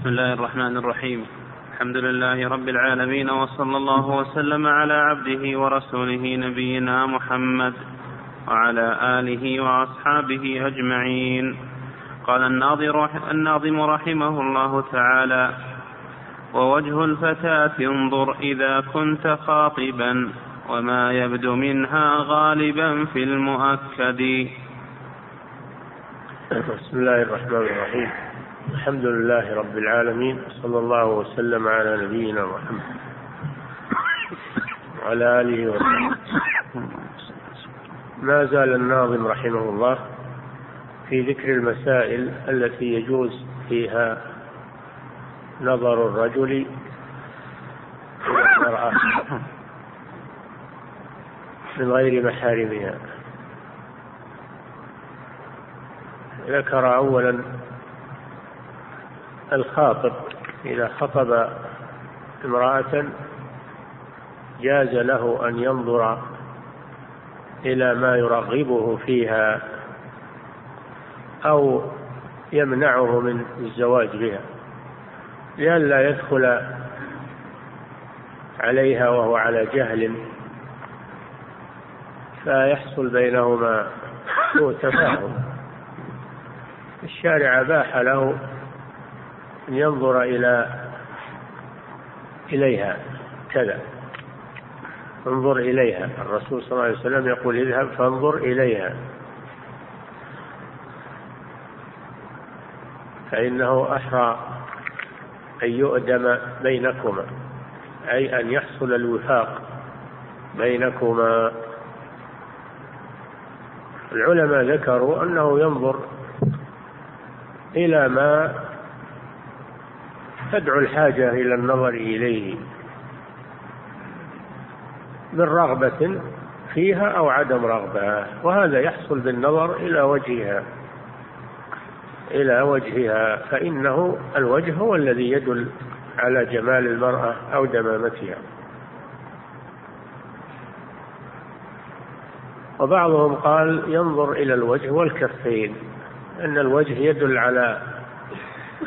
بسم الله الرحمن الرحيم. الحمد لله رب العالمين وصلى الله وسلم على عبده ورسوله نبينا محمد وعلى آله وأصحابه أجمعين. قال الناظم رحمه الله تعالى ووجه الفتاة انظر إذا كنت خاطبا وما يبدو منها غالبا في المؤكد. بسم الله الرحمن الرحيم. الحمد لله رب العالمين صلى الله وسلم على نبينا محمد. وعلى آله وصحبه. ما زال الناظم رحمه الله في ذكر المسائل التي يجوز فيها نظر الرجل إلى المرأة من غير محارمها. ذكر أولا الخاطب إذا خطب امرأة جاز له أن ينظر إلى ما يرغبه فيها أو يمنعه من الزواج بها لئلا يدخل عليها وهو على جهل فيحصل بينهما سوء تفاهم. الشارع أباح له أن ينظر إلى إليها كذا. انظر إليها. الرسول صلى الله عليه وسلم يقول اذهب فانظر إليها. فإنه أحرى أن يؤدم بينكما أي أن يحصل الوفاق بينكما. العلماء ذكروا أنه ينظر إلى ما تدعو الحاجة إلى النظر إليه من رغبة فيها أو عدم رغبة وهذا يحصل بالنظر إلى وجهها إلى وجهها فإنه الوجه هو الذي يدل على جمال المرأة أو دمامتها. وبعضهم قال ينظر إلى الوجه والكفين أن الوجه يدل على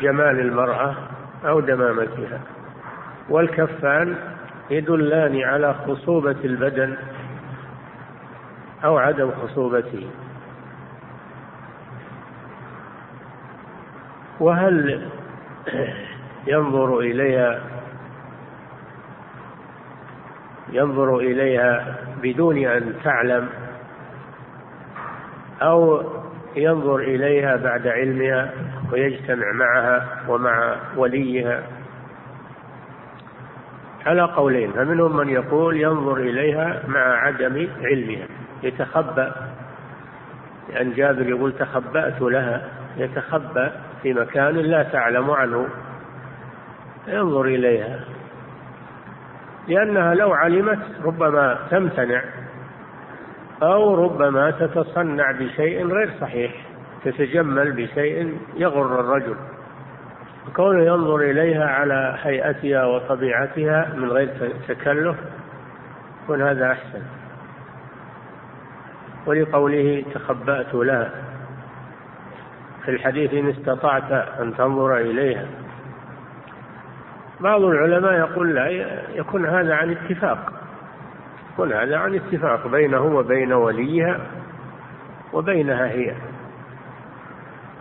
جمال المرأة أو دمامتها. والكفان يدلان على خصوبة البدن أو عدم خصوبته. وهل ينظر إليها ينظر إليها بدون أن تعلم أو ينظر إليها بعد علمها؟ ويجتمع معها ومع وليها. على قولين فمنهم من يقول ينظر إليها مع عدم علمها يتخبأ. لأن جابر يقول تخبأت لها يتخبأ في مكان لا تعلم عنه. ينظر إليها. لأنها لو علمت ربما تمتنع أو ربما تتصنع بشيء غير صحيح. تتجمل بشيء يغر الرجل. كونه ينظر إليها على هيئتها وطبيعتها من غير تكلف يكون هذا أحسن. ولقوله تخبأت لها في الحديث إن استطعت أن تنظر إليها. بعض العلماء يقول لا يكون هذا عن اتفاق. يكون هذا عن اتفاق بينه وبين وليها وبينها هي.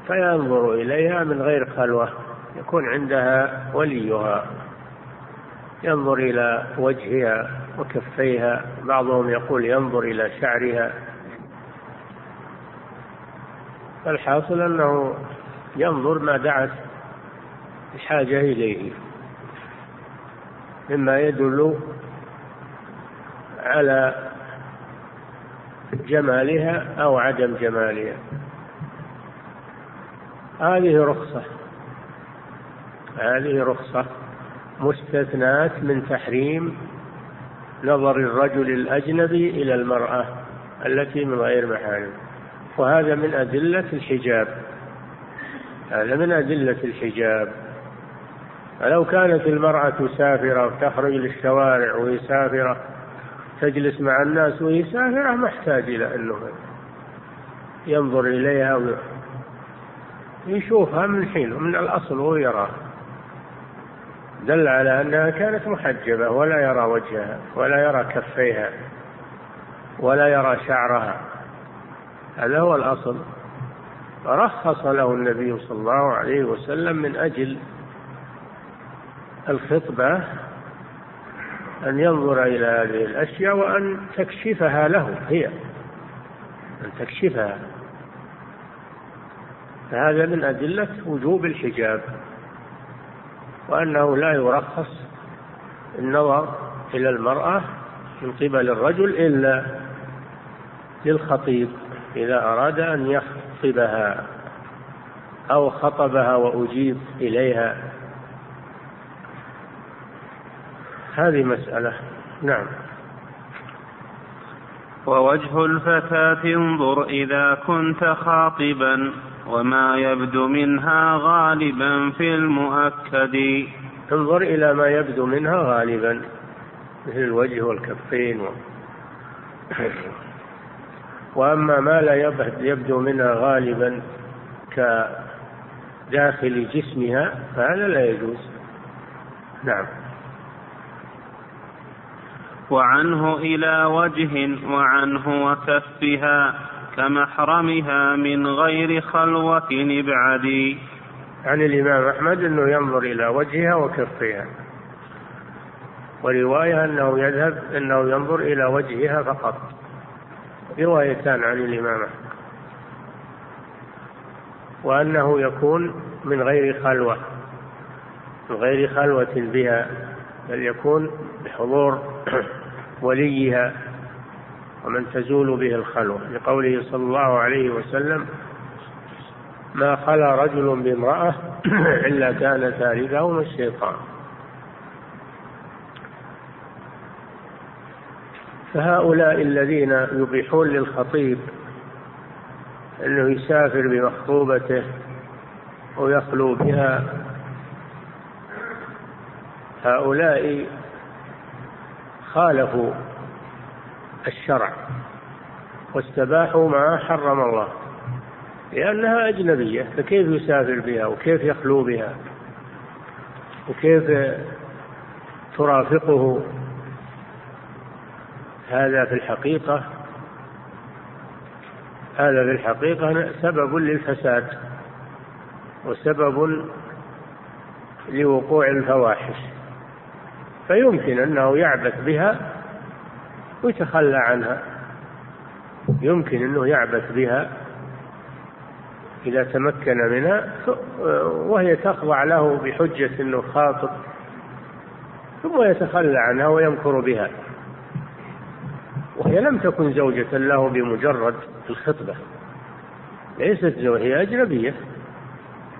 فينظر إليها من غير خلوة يكون عندها وليها. ينظر إلى وجهها وكفيها بعضهم يقول ينظر إلى شعرها. فالحاصل أنه ينظر ما دعت الحاجة إليه مما يدل على جمالها أو عدم جمالها. هذه رخصة. هذه رخصة مستثنات من تحريم نظر الرجل الأجنبي إلى المرأة التي من غير محارم. وهذا من أدلة الحجاب. هذا من أدلة الحجاب. فلو كانت المرأة سافرة وتخرج للشوارع وهي سافرة تجلس مع الناس وهي سافرة ما أحتاج إلى أنه ينظر إليها يشوفها من حين من الأصل وهو يراها دل على أنها كانت محجبة ولا يرى وجهها ولا يرى كفيها ولا يرى شعرها. هذا هو الأصل. رخص له النبي صلى الله عليه وسلم من أجل الخطبة أن ينظر إلى هذه الأشياء وأن تكشفها له هي أن تكشفها. فهذا من أدلة وجوب الحجاب وأنه لا يرخص النظر إلى المرأة من قبل الرجل إلا للخطيب إذا أراد أن يخطبها أو خطبها وأجيب إليها. هذه مسألة. نعم. ووجه الفتاة انظر إذا كنت خاطبا. وما يبدو منها غالبا في المؤكد. انظر إلى ما يبدو منها غالبا مثل الوجه والكفين و... وأما ما لا يبدو منها غالبا كداخل جسمها فهذا لا يجوز. نعم. وعنه إلى وجه وعنه وكفها. كمحرمها من غير خلوة ابعدي عن الإمام أحمد أنه ينظر إلى وجهها وكفها. ورواية أنه يذهب أنه ينظر إلى وجهها فقط. روايتان عن الإمام أحمد. وأنه يكون من غير خلوة من غير خلوة بها بل يكون بحضور وليها. ومن تزول به الخلوة. لقوله صلى الله عليه وسلم ما خلا رجل بامرأة إلا كان ثالثهما الشيطان. فهؤلاء الذين يبيحون للخطيب أنه يسافر بمخطوبته ويخلو بها هؤلاء خالفوا الشرع. واستباحوا ما حرم الله. لأنها أجنبية فكيف يسافر بها؟ وكيف يخلو بها؟ وكيف ترافقه؟ هذا في الحقيقة هذا في الحقيقة سبب للفساد وسبب لوقوع الفواحش. فيمكن أنه يعبث بها ويتخلى عنها. يمكن أنه يعبث بها إذا تمكن منها وهي تخضع له بحجة أنه خاطب ثم يتخلى عنها ويمكر بها. وهي لم تكن زوجة له بمجرد الخطبة. ليست زوجة هي أجنبية.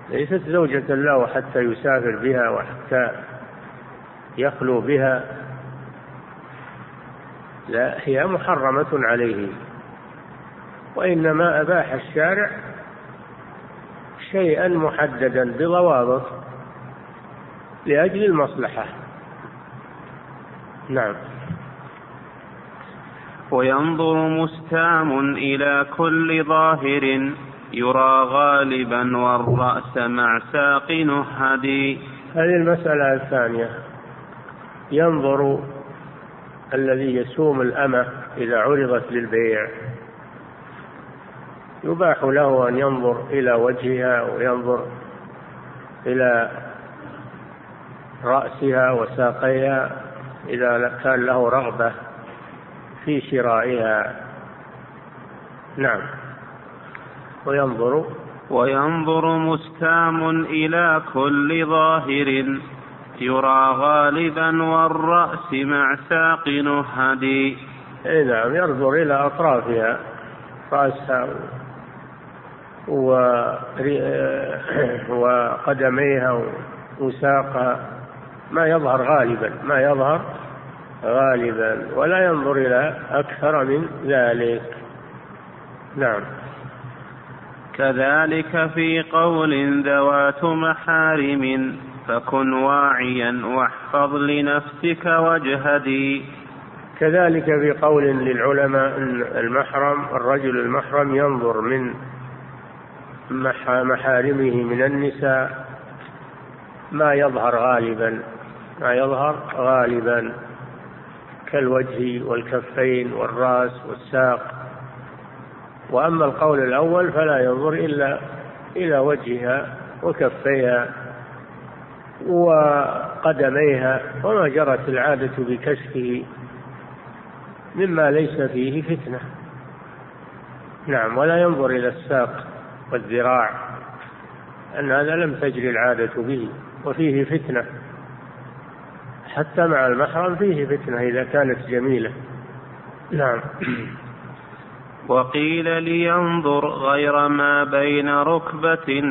ليست زوجة له حتى يسافر بها وحتى يخلو بها. لا هي محرمة عليه. وإنما أباح الشارع شيئا محددا بضوابط لأجل المصلحة. نعم. وينظر مستام إلى كل ظاهر يرى غالبا والرأس مع ساق نهدي هذه المسألة الثانية. ينظر الذي يسوم الأمة إذا عرضت للبيع. يباح له أن ينظر إلى وجهها وينظر إلى رأسها وساقيها إذا كان له رغبة في شرائها. نعم. وينظر. وينظر مستام إلى كل ظاهر. يرى غالبا والرأس مع ساق نهدي اي نعم ينظر إلى أطرافها رأسها وقدميها وساقها ما يظهر غالبا ما يظهر غالبا ولا ينظر إلى أكثر من ذلك. نعم. كذلك في قول ذوات محارم. فكن واعيا واحفظ لنفسك واجهدي كذلك في قول للعلماء إن المحرم الرجل المحرم ينظر من محارمه من النساء ما يظهر غالبا ما يظهر غالبا كالوجه والكفين والراس والساق. وأما القول الأول فلا ينظر إلا إلى وجهها وكفيها. وقدميها وما جرت العادة بكشفه مما ليس فيه فتنة. نعم ولا ينظر إلى الساق والذراع أن هذا لم تجري العادة به وفيه فتنة. حتى مع المحرم فيه فتنة إذا كانت جميلة. نعم. وقيل لينظر غير ما بين ركبة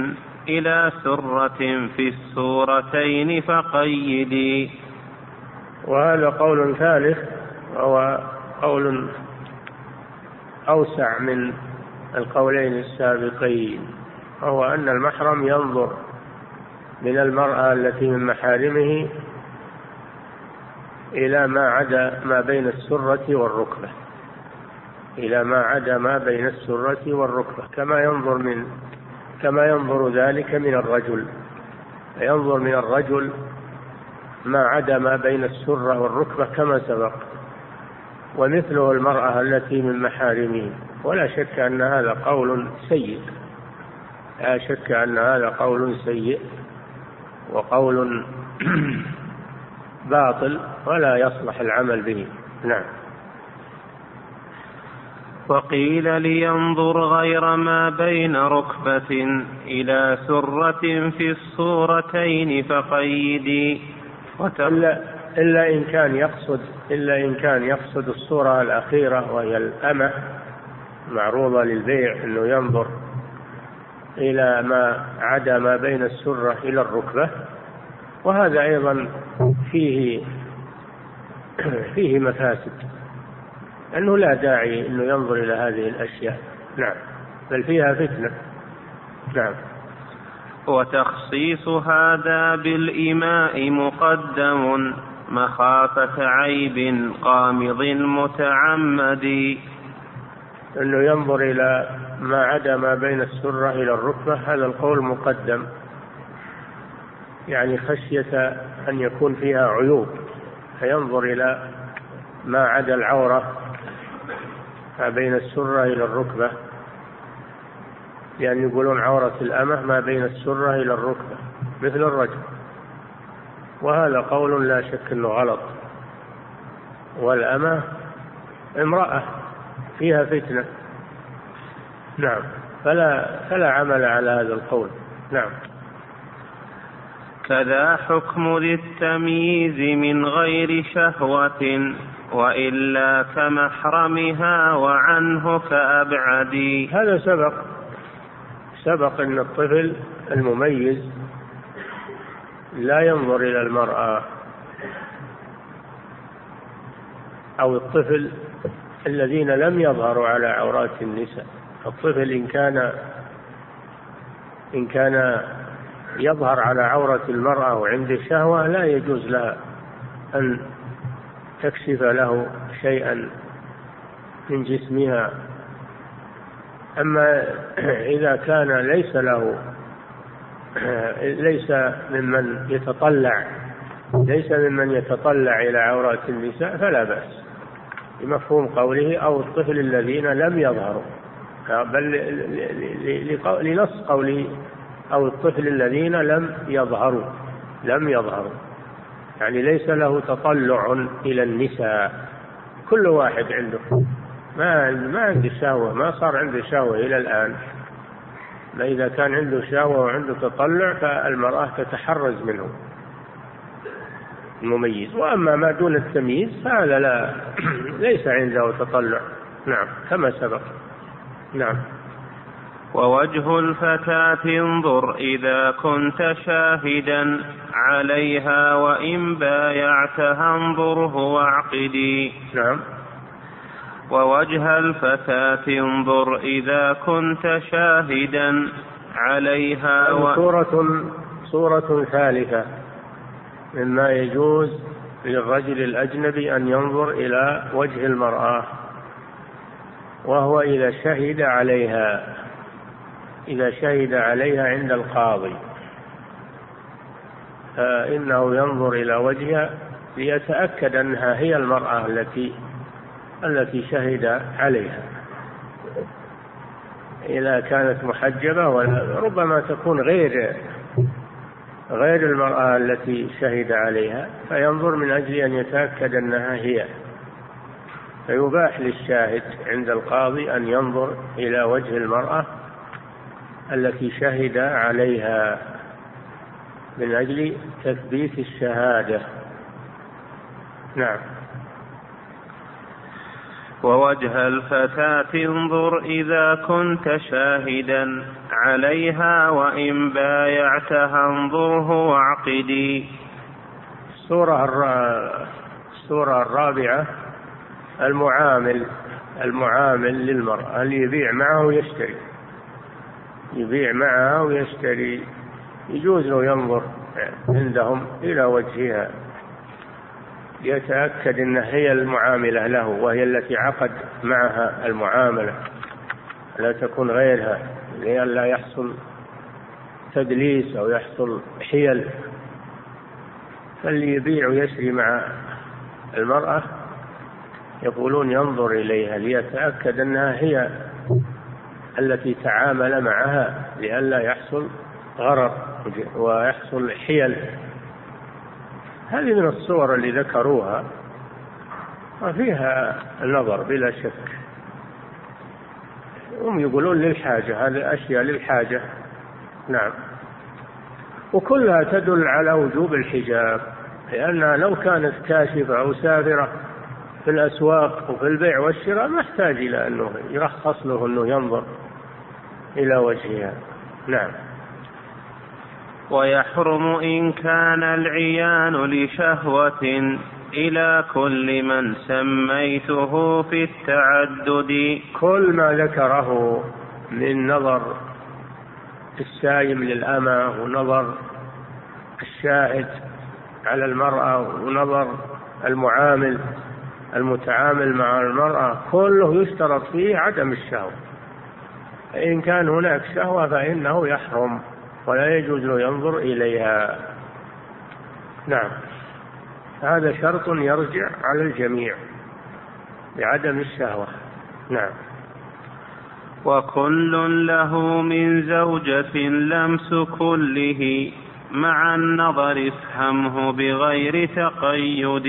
إلى سرة في السورتين فقيدي. وهذا قول ثالث وهو قول أوسع من القولين السابقين وهو أن المحرم ينظر من المرأة التي من محارمه إلى ما عدا ما بين السرة والركبة إلى ما عدا ما بين السرة والركبة كما ينظر من كما ينظر ذلك من الرجل ينظر من الرجل ما عدا ما بين السرة والركبة كما سبق ومثله المرأة التي من محارمه. ولا شك أن هذا قول سيء لا شك أن هذا قول سيء وقول باطل ولا يصلح العمل به. نعم. وقيل لينظر غير ما بين ركبة إلى سرة في الصورتين فقيدي إلا, إلا إن كان يقصد إلا إن كان يقصد الصورة الأخيرة وهي الأمة معروضة للبيع أنه ينظر إلى ما عدا ما بين السرة إلى الركبة. وهذا أيضا فيه فيه مفاسد. أنه لا داعي أنه ينظر إلى هذه الأشياء. نعم. بل فيها فتنة. نعم. وتخصيص هذا بالإماء مقدم مخافة عيب قامض متعمد. أنه ينظر إلى ما عدا ما بين السرة إلى الركبة هذا القول مقدم. يعني خشية أن يكون فيها عيوب فينظر إلى ما عدا العورة. ما بين السرة إلى الركبة. لأن يقولون عورة الأمة ما بين السرة إلى الركبة مثل الرجل. وهذا قول لا شك أنه غلط. والأمة امرأة فيها فتنة. نعم. فلا فلا عمل على هذا القول. نعم. كذا حكم ذي التمييز من غير شهوة. وإلا كمحرمها وعنه كأبعد هذا سبق. سبق أن الطفل المميز لا ينظر إلى المرأة أو الطفل الذين لم يظهروا على عورات النساء. الطفل إن كان إن كان يظهر على عورة المرأة وعنده شهوة لا يجوز لها أن تكشف له شيئا من جسمها. أما إذا كان ليس له ليس ممن يتطلع ليس ممن يتطلع إلى عورات النساء فلا بأس بمفهوم قوله أو الطفل الذين لم يظهروا. بل لنص قوله أو الطفل الذين لم يظهروا لم يظهروا. يعني ليس له تطلع إلى النساء. كل واحد عنده. ما ما عنده شهوة. ما صار عنده شهوة إلى الآن. ما إذا كان عنده شهوة وعنده تطلع فالمرأة تتحرز منه. المميز. وأما ما دون التمييز فهذا لا ليس عنده تطلع. نعم. كما سبق. نعم. ووجه الفتاة انظر إذا كنت شاهدا عليها وإن بايعتها انظره واعقدي. نعم. ووجه الفتاة انظر إذا كنت شاهدا عليها و... صورة صورة ثالثة. مما يجوز للرجل الأجنبي أن ينظر إلى وجه المرأة وهو إذا شهد عليها. إذا شهد عليها عند القاضي. فإنه ينظر إلى وجهها ليتأكد أنها هي المرأة التي التي شهد عليها. إذا كانت محجبة وربما تكون غير غير المرأة التي شهد عليها فينظر من أجل أن يتأكد أنها هي. فيباح للشاهد عند القاضي أن ينظر إلى وجه المرأة التي شهد عليها من أجل تثبيت الشهادة. نعم. ووجه الفتاة انظر إذا كنت شاهدا عليها وإن بايعتها انظره واعقدي السورة السورة الرابعة المعامل المعامل للمرأة اللي يبيع معه ويشتري. يبيع معها ويشتري. يجوز له ينظر عندهم إلى وجهها. يتأكد أن هي المعاملة له وهي التي عقد معها المعاملة. لا تكون غيرها. لئلا يحصل تدليس أو يحصل حيل. فاللي يبيع ويشري مع المرأة. يقولون ينظر إليها ليتأكد أنها هي التي تعامل معها لئلا يحصل غرر ويحصل حيل. هذه من الصور اللي ذكروها وفيها النظر بلا شك. هم يقولون للحاجة هذه أشياء للحاجة. نعم. وكلها تدل على وجوب الحجاب لأنها لو كانت كاشفة أو سافرة في الأسواق وفي البيع والشراء ما يحتاج إلى أنه يرخص له أنه ينظر. إلى وجهها. نعم. ويحرم إن كان العيان لشهوة إلى كل من سميته في التعدد. كل ما ذكره من نظر السايم للأمة ونظر الشاهد على المرأة ونظر المعامل المتعامل مع المرأة كله يشترط فيه عدم الشهوة. إن كان هناك شهوة فإنه يحرم ولا يجوز له ينظر إليها. نعم. هذا شرط يرجع على الجميع بعدم الشهوة. نعم. وكل له من زوجة لمس كله. مع النظر افهمه بغير تقيد.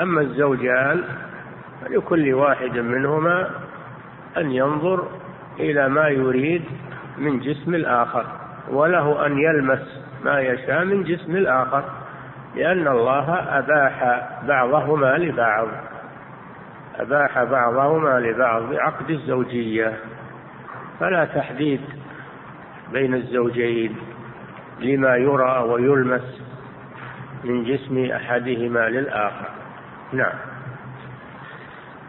أما الزوجان فلكل واحد منهما أن ينظر إلى ما يريد من جسم الآخر وله أن يلمس ما يشاء من جسم الآخر لأن الله أباح بعضهما لبعض. أباح بعضهما لبعض بعقد الزوجية. فلا تحديد بين الزوجين لما يرى ويلمس من جسم أحدهما للآخر. نعم.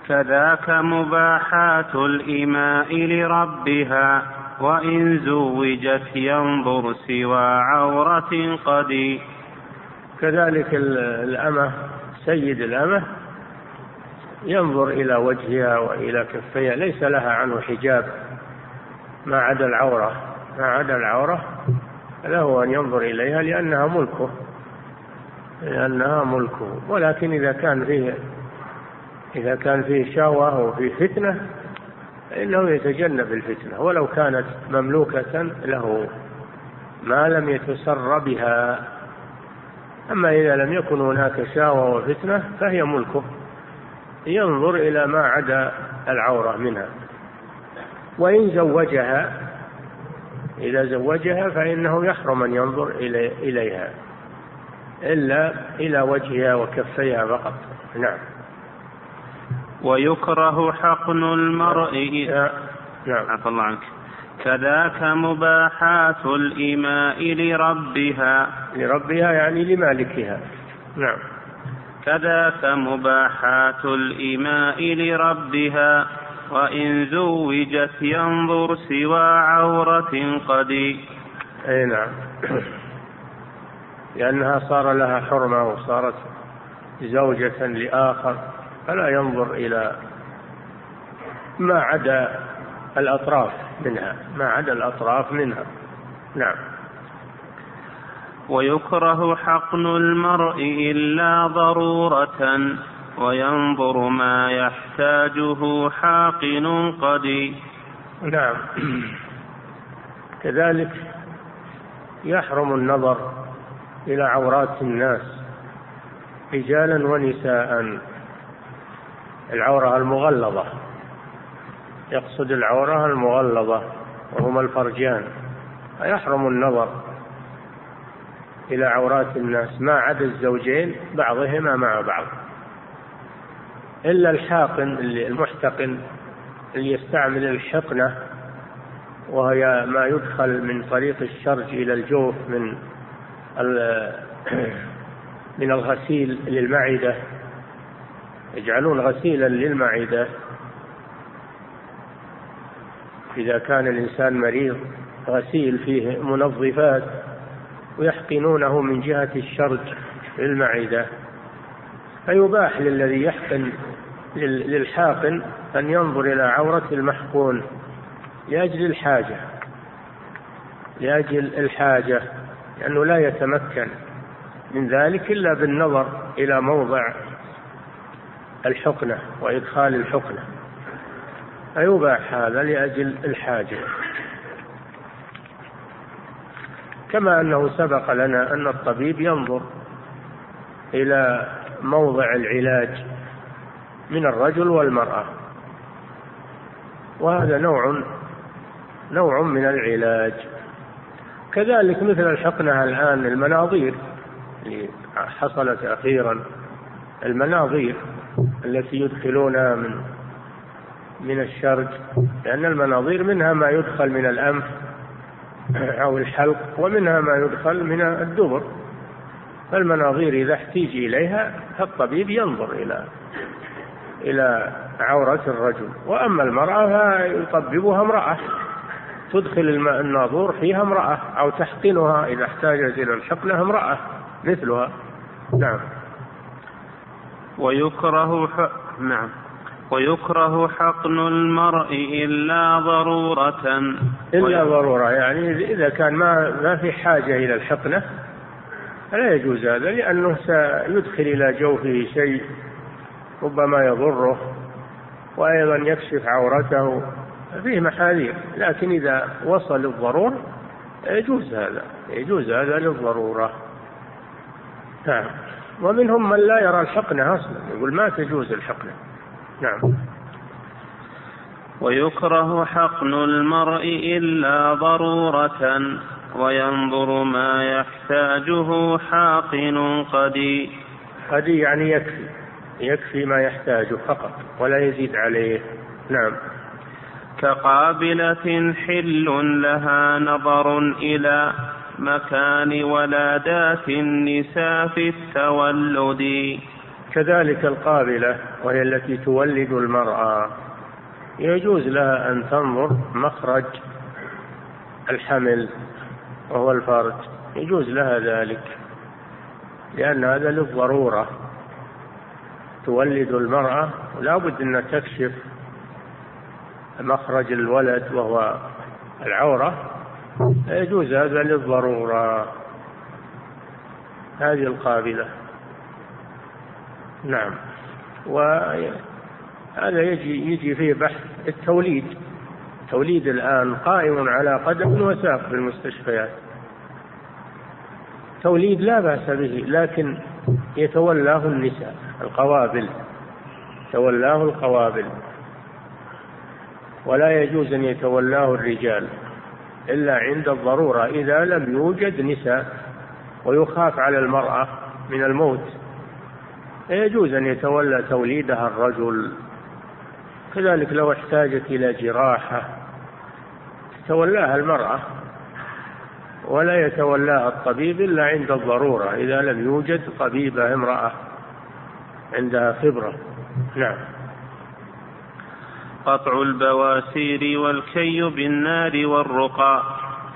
كذاك مباحات الإماء لربها وإن زوجت ينظر سوى عورة قد. كذلك الأمة سيد الأمة ينظر إلى وجهها وإلى كفيها ليس لها عنه حجاب. ما عدا العورة ما عدا العورة له أن ينظر إليها لأنها ملكه لأنها ملكه. ولكن إذا كان فيه إذا كان فيه شهوة وفيه فتنة فإنه يتجنب الفتنة ولو كانت مملوكة له ما لم يتسر بها. أما إذا لم يكن هناك شهوة وفتنة فهي ملكه. ينظر إلى ما عدا العورة منها. وإن زوجها إذا زوجها فإنه يحرم أن ينظر إليها إلا إلى وجهها وكفيها فقط. نعم. ويكره حقن المرء نعم. عفى الله عنك. كذاك مباحات الإماء لربها. لربها يعني لمالكها. نعم. كذاك مباحات الإماء لربها. وإن زوجت ينظر سوى عورة قد. أي نعم. لأنها صار لها حرمة وصارت زوجة لآخر. فلا ينظر إلى ما عدا الأطراف منها ما عدا الأطراف منها. نعم. ويكره حقن المرء إلا ضرورة وينظر ما يحتاجه حاقن قدي نعم. كذلك يحرم النظر إلى عورات الناس رجالا ونساء. العورة المغلظة. يقصد العورة المغلظة وهما الفرجان. فيحرم النظر إلى عورات الناس. ما عدا الزوجين بعضهما مع بعض. إلا الحاقن المحتقن اللي يستعمل الحقنة وهي ما يدخل من طريق الشرج إلى الجوف من من الغسيل للمعدة. يجعلون غسيلا للمعدة. إذا كان الإنسان مريض غسيل فيه منظفات ويحقنونه من جهة الشرج للمعدة. فيباح للذي يحقن للحاقن أن ينظر إلى عورة المحقون لأجل الحاجة لأجل الحاجة لأنه لا يتمكن من ذلك إلا بالنظر إلى موضع الحقنة وإدخال الحقنة. فيباح هذا لأجل الحاجة. كما أنه سبق لنا أن الطبيب ينظر إلى موضع العلاج من الرجل والمرأة. وهذا نوع نوع من العلاج. كذلك مثل الحقنة الآن المناظير. اللي حصلت أخيرا. المناظير التي يدخلونها من من الشرج لأن المناظير منها ما يدخل من الأنف أو الحلق ومنها ما يدخل من الدبر. فالمناظير إذا احتيج إليها فالطبيب ينظر إلى إلى عورة الرجل. وأما المرأة فيطببها امرأة. تدخل الناظور فيها امرأة أو تحقنها إذا احتاجت إلى الحقنة امرأة مثلها. نعم. ويكره ح... نعم. ويكره حقن المرء إلا ضرورة. إلا ضرورة. يعني إذا كان ما ما في حاجة إلى الحقنة فلا يجوز هذا لأنه سيدخل إلى جوفه شيء ربما يضره وأيضا يكشف عورته. فيه محاذير. لكن إذا وصل الضرورة يجوز هذا. يجوز هذا للضرورة. نعم. ومنهم من لا يرى الحقنة أصلا يقول ما تجوز الحقنة نعم. ويكره حقن المرء إلا ضرورة وينظر ما يحتاجه حاقن قدي قدي يعني يكفي يكفي ما يحتاجه فقط ولا يزيد عليه. نعم. كقابلة حل لها نظر إلى مكان ولادات النساء في التولد. كذلك القابلة وهي التي تولد المرأة. يجوز لها أن تنظر مخرج الحمل وهو الفرج. يجوز لها ذلك لأن هذا للضرورة. تولد المرأة ولا بد أن تكشف مخرج الولد وهو العورة. يجوز هذا للضرورة. هذه القابلة. نعم. وهذا يجي يجي فيه بحث التوليد. التوليد الآن قائم على قدم وساق في المستشفيات. توليد لا بأس به لكن يتولاه النساء القوابل. تولاه القوابل. ولا يجوز أن يتولاه الرجال. إلا عند الضرورة إذا لم يوجد نساء ويخاف على المرأة من الموت. يجوز أن يتولى توليدها الرجل. كذلك لو احتاجت إلى جراحة تولاها المرأة. ولا يتولاها الطبيب إلا عند الضرورة إذا لم يوجد طبيبة امرأة عندها خبرة. نعم. قطع البواسير والكي بالنار والرقى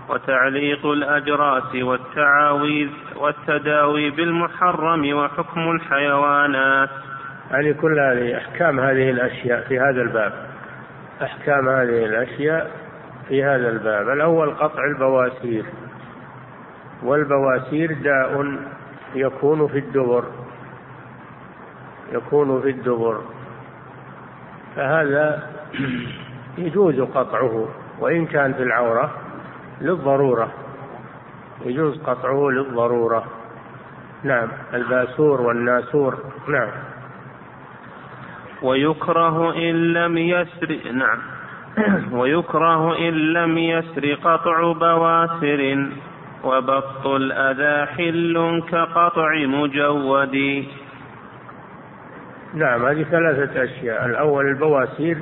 وتعليق الأجراس والتعاويذ والتداوي بالمحرم وحكم الحيوانات. يعني كل هذه أحكام هذه الأشياء في هذا الباب. أحكام هذه الأشياء في هذا الباب. الأول قطع البواسير. والبواسير داء يكون في الدبر. يكون في الدبر. فهذا يجوز قطعه وإن كان في العورة للضرورة. يجوز قطعه للضرورة. نعم الباسور والناسور. نعم. ويكره إن لم يسر نعم. ويكره إن لم يسر قطع بواسر وبط الأذى حل كقطع مجود. نعم هذه ثلاثة أشياء. الأول البواسير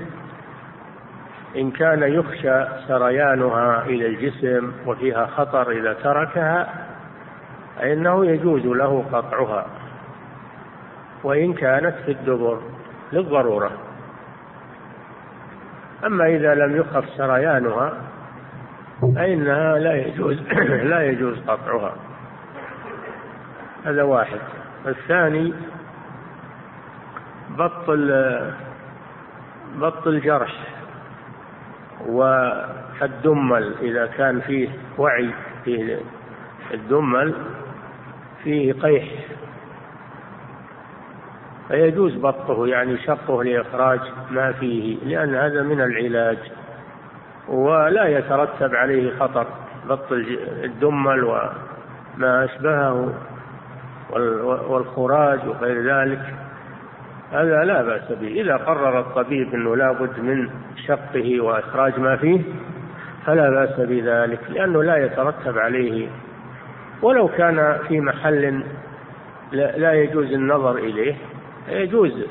إن كان يخشى سريانها إلى الجسم وفيها خطر إذا تركها فإنه يجوز له قطعها. وإن كانت في الدبر للضرورة. أما إذا لم يخف سريانها فإنها لا يجوز لا يجوز قطعها. هذا واحد. الثاني بط بط الجرح. والدمل إذا كان فيه وعي فيه الدمل فيه قيح. فيجوز بطه يعني شقه لإخراج ما فيه لأن هذا من العلاج. ولا يترتب عليه خطر بط الدمل وما أشبهه والخراج وغير ذلك. هذا لا بأس به. إذا قرر الطبيب أنه لا بد من شقه وإخراج ما فيه فلا بأس بذلك لأنه لا يترتب عليه. ولو كان في محل لا يجوز النظر إليه يجوز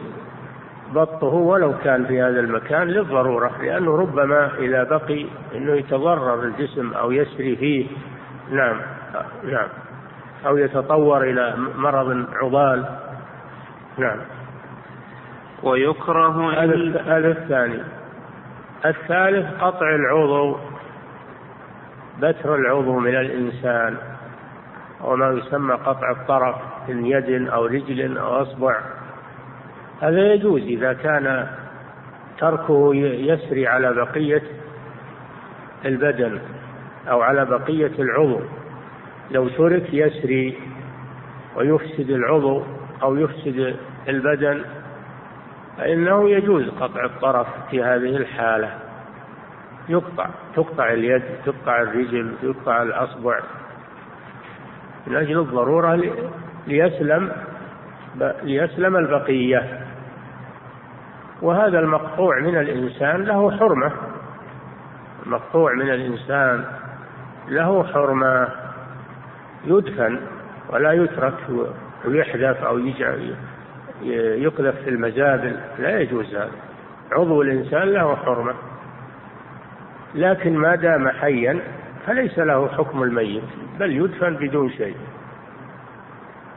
بطه ولو كان في هذا المكان للضرورة لأنه ربما إذا بقي أنه يتضرر الجسم أو يسري فيه. نعم نعم. أو يتطور إلى مرض عضال. نعم. ويكره هذا الثاني. الثالث قطع العضو بتر العضو من الإنسان وما يسمى قطع الطرف من يد أو رجل أو أصبع. هذا يجوز إذا كان تركه يسري على بقية البدن أو على بقية العضو. لو ترك يسري ويفسد العضو أو يفسد البدن فإنه يجوز قطع الطرف في هذه الحالة. يقطع تقطع اليد تقطع الرجل تقطع الأصبع. من أجل الضرورة ليسلم ليسلم البقية. وهذا المقطوع من الإنسان له حرمة. المقطوع من الإنسان له حرمة. يدفن ولا يترك ويحذف أو يقذف في المزابل لا يجوز هذا. عضو الإنسان له حرمة لكن ما دام حيا فليس له حكم الميت بل يدفن بدون شيء.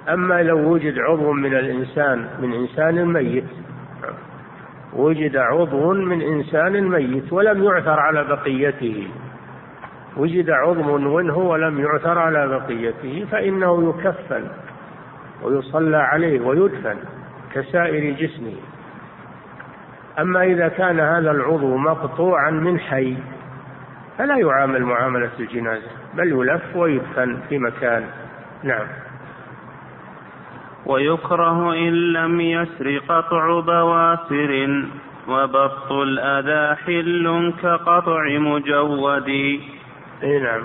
أما لو وجد عضو من الإنسان من إنسان ميت وجد عضو من إنسان ميت ولم يعثر على بقيته وجد عضو منه ولم يعثر على بقيته فإنه يكفن ويصلى عليه ويدفن. كسائر جسمه أما إذا كان هذا العضو مقطوعا من حي فلا يعامل معاملة الجنازة بل يلف ويدفن في مكان. نعم. ويكره إن لم يسر قطع بواسر وبط الأذى حل كقطع مجود. إي نعم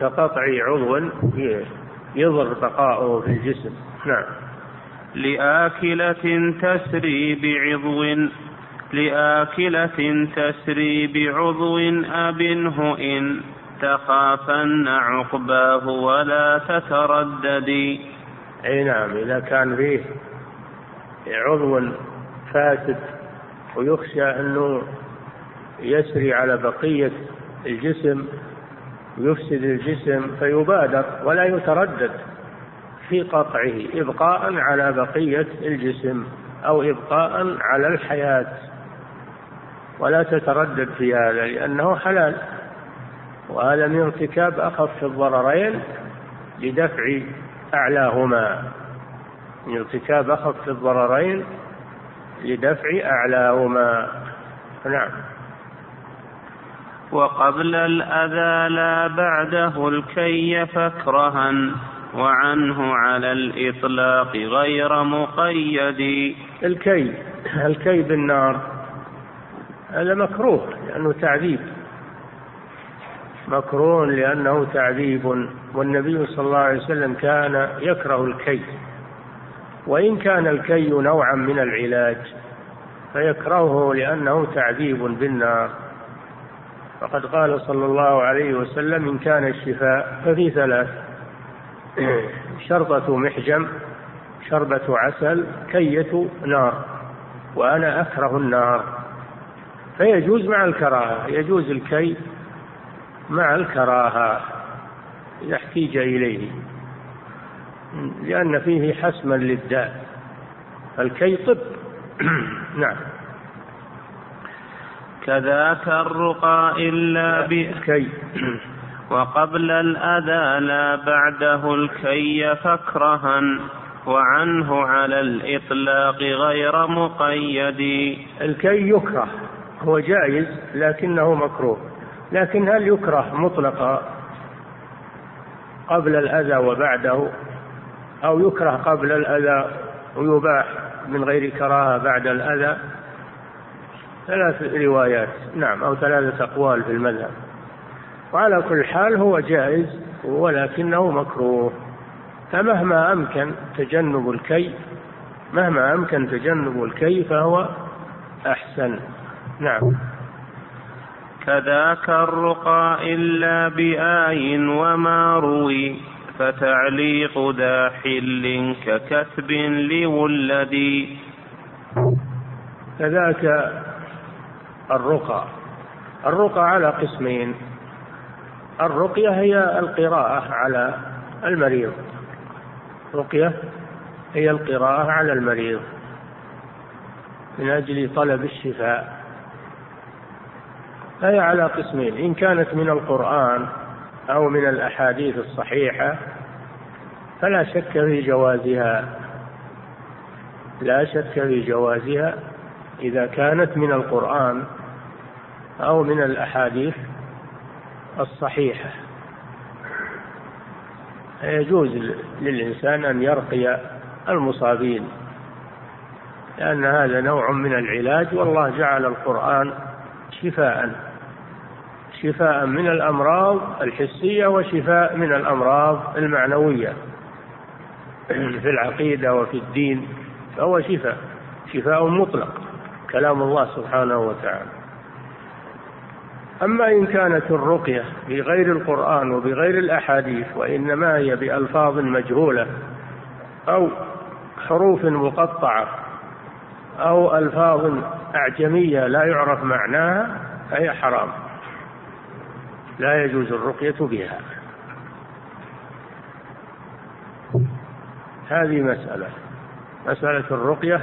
كقطع عضو يضر بقاؤه في الجسم. نعم. لآكلة تسري بعضو لآكلة تسري بعضو أبنه إن تخافن عقباه ولا تترددي أي نعم إذا كان فيه عضو فاسد ويخشى أنه يسري على بقية الجسم ويفسد الجسم فيبادر ولا يتردد. في قطعه إبقاء على بقية الجسم أو إبقاء على الحياة. ولا تتردد في هذا لأنه حلال. وهذا من ارتكاب أخف الضررين لدفع أعلاهما. من ارتكاب أخف الضررين لدفع أعلاهما. نعم. وقبل الأذى لا بعده الكي فاكرهن وعنه على الإطلاق غير مقيد. الكي الكي بالنار هذا مكروه لأنه تعذيب. مكروه لأنه تعذيب والنبي صلى الله عليه وسلم كان يكره الكي وإن كان الكي نوعا من العلاج فيكرهه لأنه تعذيب بالنار. فقد قال صلى الله عليه وسلم إن كان الشفاء ففي ثلاث. شربة محجم شربة عسل كية نار وأنا أكره النار. فيجوز مع الكراهة يجوز الكي مع الكراهة إذا احتيج إليه. لأن فيه حسما للداء. الكي طب. نعم. كذاك الرقى إلا بكي وقبل الأذى لا بعده الكي فاكرهن وعنه على الإطلاق غير مقيد. الكي يكره هو جائز لكنه مكروه. لكن هل يكره مطلقا قبل الأذى وبعده؟ أو يكره قبل الأذى ويباح من غير كراهة بعد الأذى؟ ثلاث روايات نعم أو ثلاثة أقوال في المذهب. وعلى كل حال هو جائز ولكنه مكروه. فمهما أمكن تجنب الكي مهما أمكن تجنب الكي فهو أحسن. نعم. كذاك الرقى إلا بآي وما روي فتعليق ذا حل ككتب لولد كذاك الرقى. الرقى على قسمين. الرقية هي القراءة على المريض. رقية هي القراءة على المريض من أجل طلب الشفاء. فهي على قسمين إن كانت من القرآن أو من الأحاديث الصحيحة فلا شك في جوازها. لا شك في جوازها إذا كانت من القرآن أو من الأحاديث الصحيحة. يجوز للإنسان أن يرقي المصابين لأن هذا نوع من العلاج والله جعل القرآن شفاء شفاء من الأمراض الحسية وشفاء من الأمراض المعنوية في العقيدة وفي الدين فهو شفاء شفاء مطلق كلام الله سبحانه وتعالى. أما إن كانت الرقية بغير القرآن وبغير الأحاديث وإنما هي بألفاظ مجهولة أو حروف مقطعة أو ألفاظ أعجمية لا يعرف معناها فهي حرام. لا يجوز الرقية بها. هذه مسألة. مسألة الرقية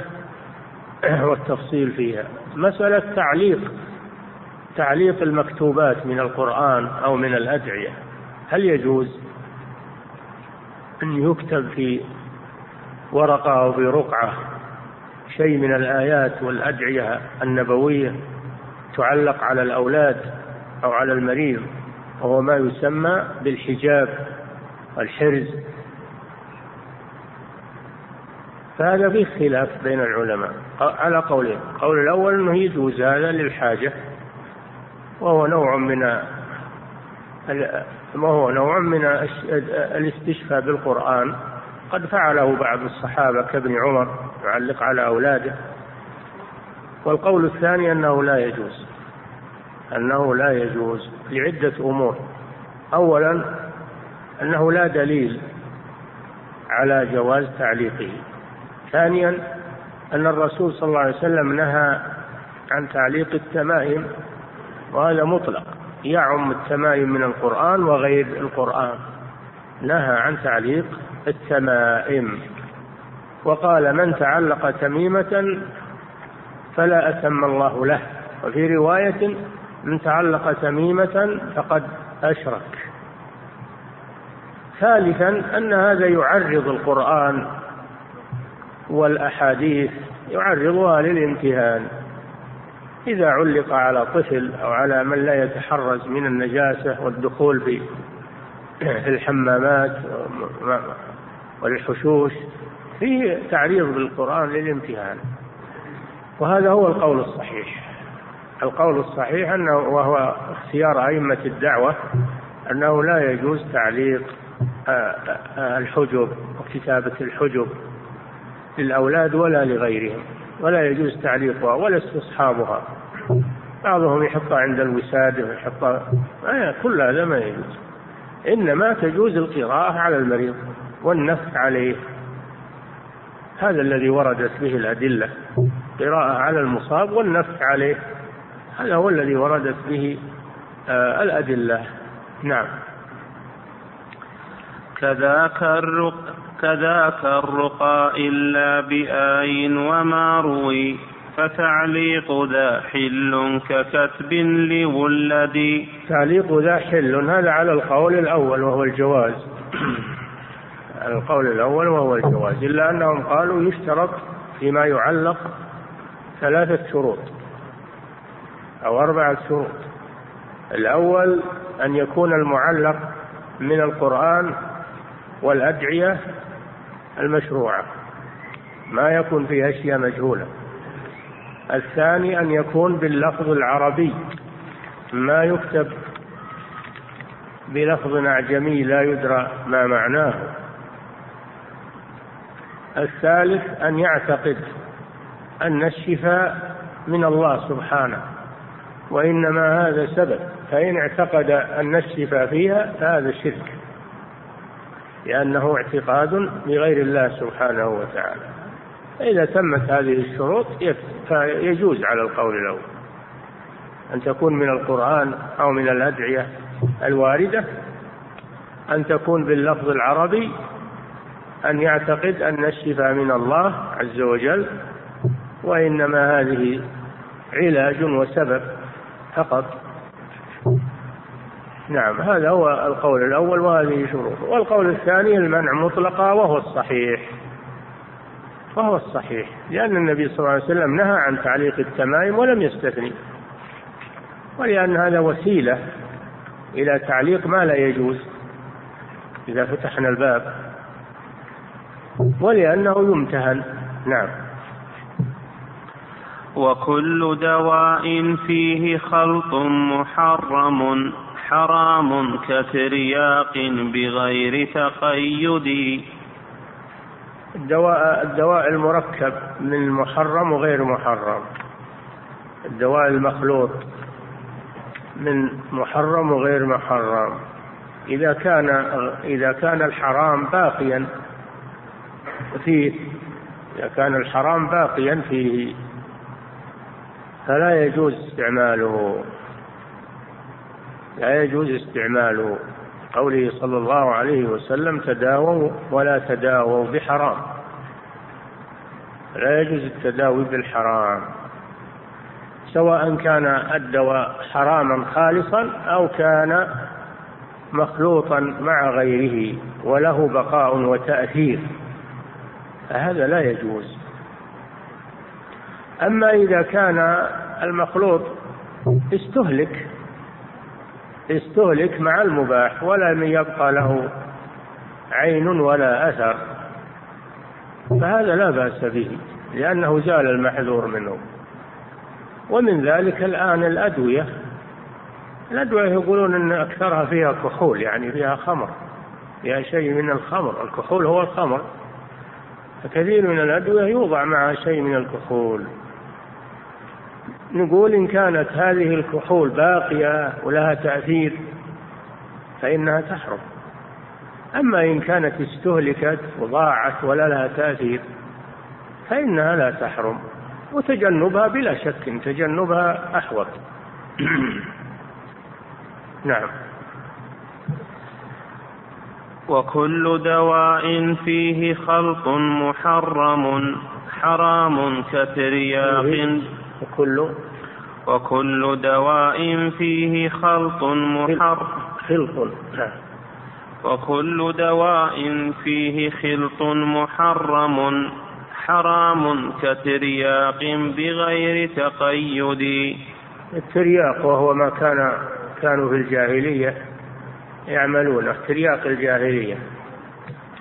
والتفصيل فيها. مسألة تعليق. تعليق المكتوبات من القرآن أو من الأدعية هل يجوز؟ أن يكتب في ورقة أو في رقعة شيء من الآيات والأدعية النبوية تعلق على الأولاد أو على المريض وهو ما يسمى بالحجاب الحرز. فهذا فيه خلاف بين العلماء. على قولين. القول الأول أنه يجوز هذا للحاجة. وهو نوع من وهو نوع من الاستشفاء بالقرآن. قد فعله بعض الصحابة كابن عمر يعلق على أولاده. والقول الثاني أنه لا يجوز. أنه لا يجوز لعدة أمور. أولا أنه لا دليل على جواز تعليقه. ثانيا أن الرسول صلى الله عليه وسلم نهى عن تعليق التمائم وهذا مطلق. يعم التمائم من القرآن وغير القرآن. نهى عن تعليق التمائم. وقال من تعلق تميمة فلا أتم الله له. وفي رواية من تعلق تميمة فقد أشرك. ثالثا أن هذا يعرض القرآن والأحاديث يعرضها للامتهان. إذا علق على طفل أو على من لا يتحرز من النجاسة والدخول في الحمامات والحشوش فيه تعريض بالقرآن للامتهان. وهذا هو القول الصحيح. القول الصحيح أنه وهو اختيار أئمة الدعوة أنه لا يجوز تعليق آه، آه، الحجب وكتابة الحجب للأولاد ولا لغيرهم. ولا يجوز تعليقها ولا استصحابها. بعضهم يحطها عند الوسادة ويحطها آه كل هذا ما يجوز. إنما تجوز القراءة على المريض والنفس عليه. هذا الذي وردت به الأدلة. قراءة على المصاب والنفس عليه. هذا هو الذي وردت به آه الأدلة. نعم. كذاك الرق كذاك الرقى إلا بآي وما روي فتعليق ذا حل ككتب لولد. تعليق ذا حل هذا على القول الأول وهو الجواز. القول الأول وهو الجواز إلا أنهم قالوا يشترط فيما يعلق ثلاثة شروط أو أربعة شروط. الأول أن يكون المعلق من القرآن والأدعية المشروعة. ما يكون فيها أشياء مجهولة. الثاني أن يكون باللفظ العربي. ما يكتب بلفظ أعجمي لا يدرى ما معناه. الثالث أن يعتقد أن الشفاء من الله سبحانه وإنما هذا سبب. فإن اعتقد أن الشفاء فيها فهذا شرك. لأنه اعتقاد بغير الله سبحانه وتعالى. فإذا تمت هذه الشروط فيجوز على القول الأول. أن تكون من القرآن أو من الأدعية الواردة. أن تكون باللفظ العربي. أن يعتقد أن الشفاء من الله عز وجل. وإنما هذه علاج وسبب فقط. نعم. هذا هو القول الأول وهذه شروط والقول الثاني المنع مطلقا وهو الصحيح. وهو الصحيح. لأن النبي صلى الله عليه وسلم نهى عن تعليق التمائم ولم يستثني. ولأن هذا وسيلة إلى تعليق ما لا يجوز إذا فتحنا الباب. ولأنه يمتهن. نعم. وكل دواء فيه خلط محرم. حرام كترياق بغير تقيد. الدواء الدواء المركب من المحرم وغير محرم. الدواء المخلوط من محرم وغير محرم. إذا كان إذا كان الحرام باقيا فيه إذا كان الحرام باقيا فيه فلا يجوز استعماله. لا يجوز استعماله قوله صلى الله عليه وسلم تداووا ولا تداووا بحرام. لا يجوز التداوي بالحرام. سواء كان الدواء حراما خالصا أو كان مخلوطا مع غيره وله بقاء وتأثير. فهذا لا يجوز. أما إذا كان المخلوط استهلك استهلك مع المباح ولم يبقى له عين ولا أثر. فهذا لا بأس به لأنه زال المحذور منه. ومن ذلك الآن الأدوية. الأدوية يقولون أن أكثرها فيها كحول يعني فيها خمر فيها شيء من الخمر الكحول هو الخمر. فكثير من الأدوية يوضع معها شيء من الكحول. نقول إن كانت هذه الكحول باقية ولها تأثير فإنها تحرم. أما إن كانت استهلكت وضاعت ولا لها تأثير فإنها لا تحرم وتجنبها بلا شك تجنبها أحوط. نعم. وكل دواء فيه خلط محرم حرام كترياق. وكل وكل دواء فيه خلط محر. خلط نعم. وكل دواء فيه خلط محرم حرام كترياق بغير تقيد. الترياق وهو ما كان كانوا في الجاهلية يعملونه ترياق الجاهلية.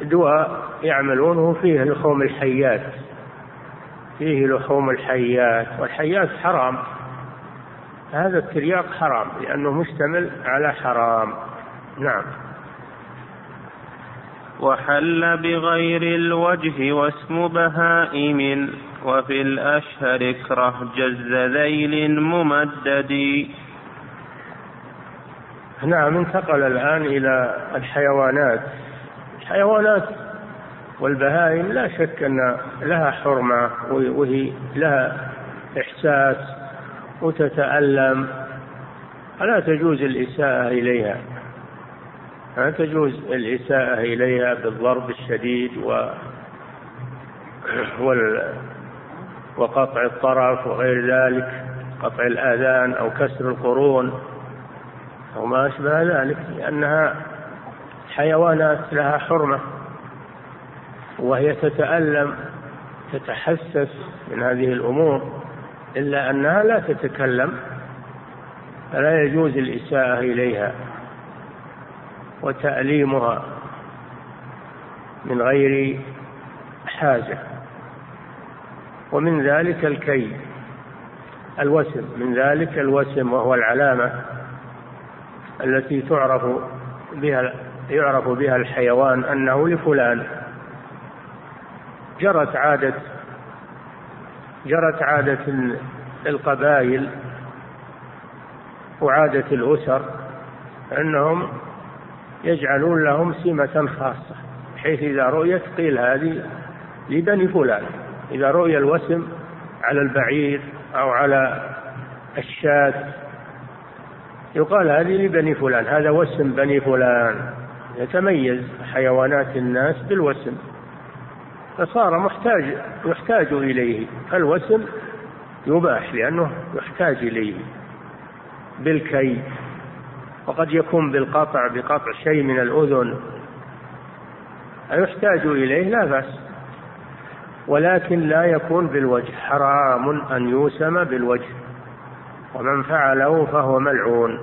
دواء يعملونه فيه لحوم الحيات. فيه لحوم الحيات والحيات حرام. هذا الترياق حرام لأنه مشتمل على حرام. نعم. وحل بغير الوجه واسم بهائم وفي الأشهر اكره جز ذيل ممدد. نعم انتقل الآن إلى الحيوانات. الحيوانات والبهائم لا شك أن لها حرمة وهي لها إحساس وتتألم. فلا تجوز الإساءة إليها. لا تجوز الإساءة إليها بالضرب الشديد و وال وقطع الطرف وغير ذلك قطع الآذان أو كسر القرون أو ما أشبه ذلك لأنها حيوانات لها حرمة. وهي تتألم تتحسس من هذه الأمور إلا أنها لا تتكلم فلا يجوز الإساءة إليها وتأليمها من غير حاجة. ومن ذلك الكي الوسم من ذلك الوسم وهو العلامة التي تعرف بها يعرف بها الحيوان أنه لفلان. جرت عادة جرت عادة القبائل وعادة الأسر أنهم يجعلون لهم سمة خاصة بحيث إذا رؤيت قيل هذه لبني فلان إذا رؤي الوسم على البعير أو على الشاة يقال هذه لبني فلان هذا وسم بني فلان يتميز حيوانات الناس بالوسم. فصار محتاج يحتاج إليه. الوسم يباح لأنه يحتاج إليه. بالكي وقد يكون بالقطع بقطع شيء من الأذن. يحتاج إليه؟ لا بأس. ولكن لا يكون بالوجه. حرام أن يوسم بالوجه. ومن فعله فهو ملعون.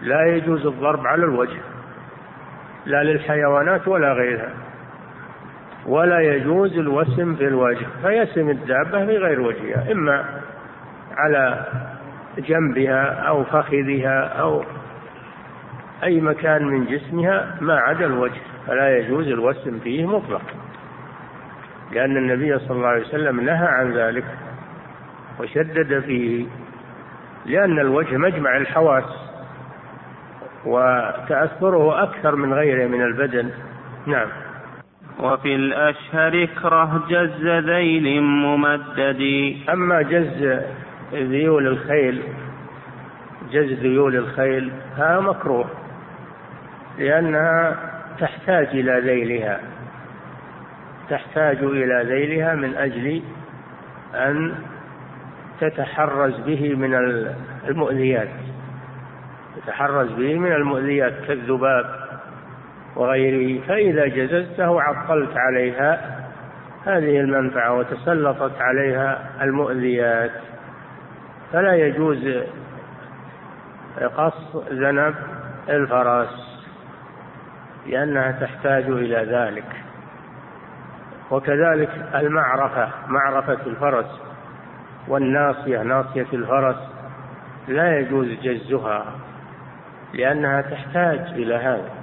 لا يجوز الضرب على الوجه. لا للحيوانات ولا غيرها. ولا يجوز الوسم بالوجه فيسم الدابة بغير وجهها إما على جنبها أو فخذها أو أي مكان من جسمها ما عدا الوجه فلا يجوز الوسم فيه مطلق لأن النبي صلى الله عليه وسلم نهى عن ذلك وشدد فيه لأن الوجه مجمع الحواس وتأثره أكثر من غيره من البدن. نعم. وفي الأشهر اكره جز ذيل ممدد. أما جز ذيول الخيل جز ذيول الخيل هذا مكروه لأنها تحتاج إلى ذيلها تحتاج إلى ذيلها من أجل أن تتحرز به من المؤذيات تتحرز به من المؤذيات كالذباب. وغيره فإذا جززته عطلت عليها هذه المنفعة وتسلطت عليها المؤذيات. فلا يجوز قص ذنب الفرس لأنها تحتاج إلى ذلك. وكذلك المعرفة معرفة الفرس والناصية ناصية الفرس لا يجوز جزها لأنها تحتاج إلى هذا.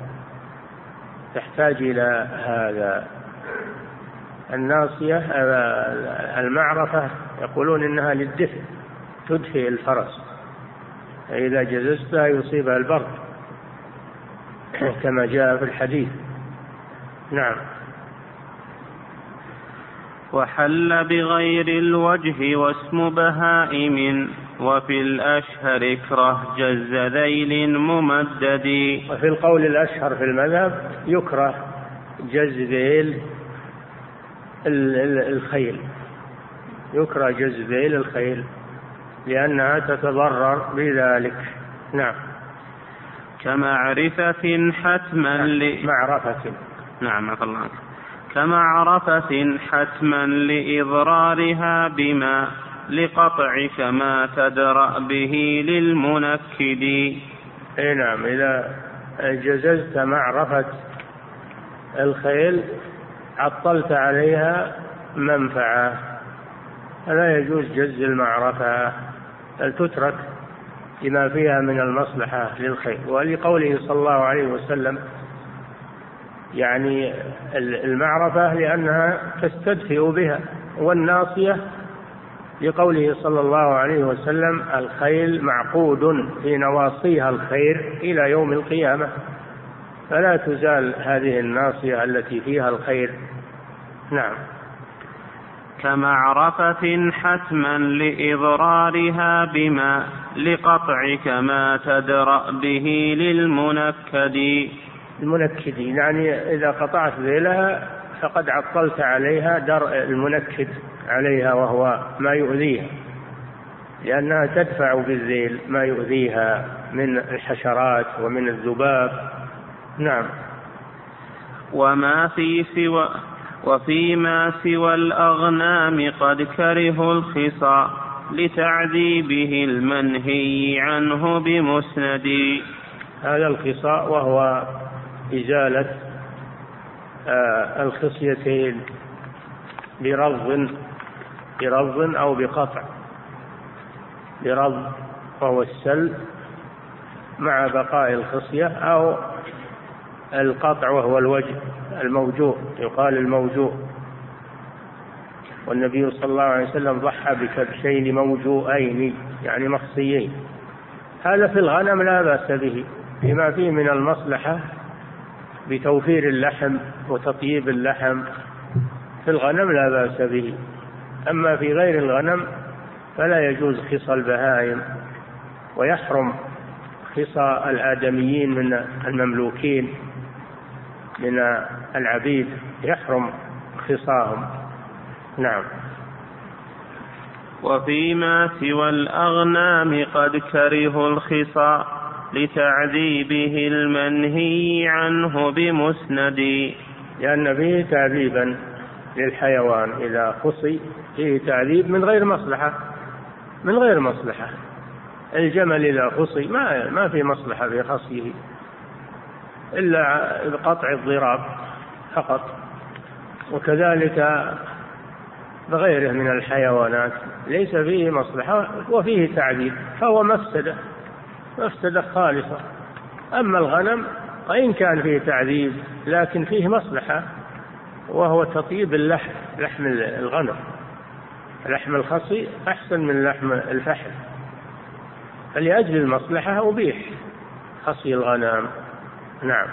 تحتاج إلى هذا. الناصية المعرفة يقولون إنها للدفء تدفئ الفرس. فإذا جززتها يصيبها البرد كما جاء في الحديث. نعم. وحل بغير الوجه واسم بهائم. وفي الأشهر اكره جز ذيل ممدد. وفي القول الأشهر في المذهب يكره جز ذيل الخيل. يكره جز ذيل الخيل لأنها تتضرر بذلك. نعم. كمعرفة حتما ل... معرفة. نعم عفى الله كمعرفة حتما لإضرارها بما لقطع كما تدرأ به للمنكد. إي نعم إذا جززت معرفة الخيل عطلت عليها منفعة. فلا يجوز جز المعرفة بل تترك لما فيها من المصلحة للخير ولقوله صلى الله عليه وسلم يعني المعرفة لأنها تستدفئ بها والناصية لقوله صلى الله عليه وسلم الخيل معقود في نواصيها الخير إلى يوم القيامة. فلا تزال هذه الناصية التي فيها الخير. نعم. كمعرفة حتما لإضرارها بما لقطع كما تدرأ به للمنكد المنكد يعني إذا قطعت ذيلها فقد عطلت عليها درء المنكد عليها وهو ما يؤذيها لأنها تدفع بالذيل ما يؤذيها من الحشرات ومن الذباب. نعم. وما في سوى وفيما سوى الأغنام قد كرهوا الخصا لتعذيبه المنهي عنه بمسند. هذا الخصاء وهو إزالة الخصيتين برض برض أو بقطع. برض وهو السل مع بقاء الخصية أو القطع وهو الوجه الموجوع يقال الموجوع والنبي صلى الله عليه وسلم ضحى بكبشين موجوئين يعني مخصيين. هذا في الغنم لا بأس به بما فيه من المصلحة بتوفير اللحم وتطييب اللحم في الغنم لا بأس به. أما في غير الغنم فلا يجوز خصى البهائم ويحرم خصى الآدميين من المملوكين من العبيد يحرم خصاهم. نعم. وفيما سوى الأغنام قد كرهوا الخصا لتعذيبه المنهي عنه بمسند. لأن فيه تعذيبا للحيوان إذا خصي فيه تعذيب من غير مصلحة من غير مصلحة. الجمل إذا خصي ما ما في مصلحة في خصيه إلا بقطع الضراب فقط. وكذلك بغيره من الحيوانات ليس فيه مصلحة وفيه تعذيب فهو مفسدة. مفسدة خالصة. أما الغنم وإن كان فيه تعذيب لكن فيه مصلحة وهو تطيب اللحم لحم الغنم. لحم الخصي أحسن من لحم الفحل فلأجل المصلحة أبيح. خصي الغنم. نعم.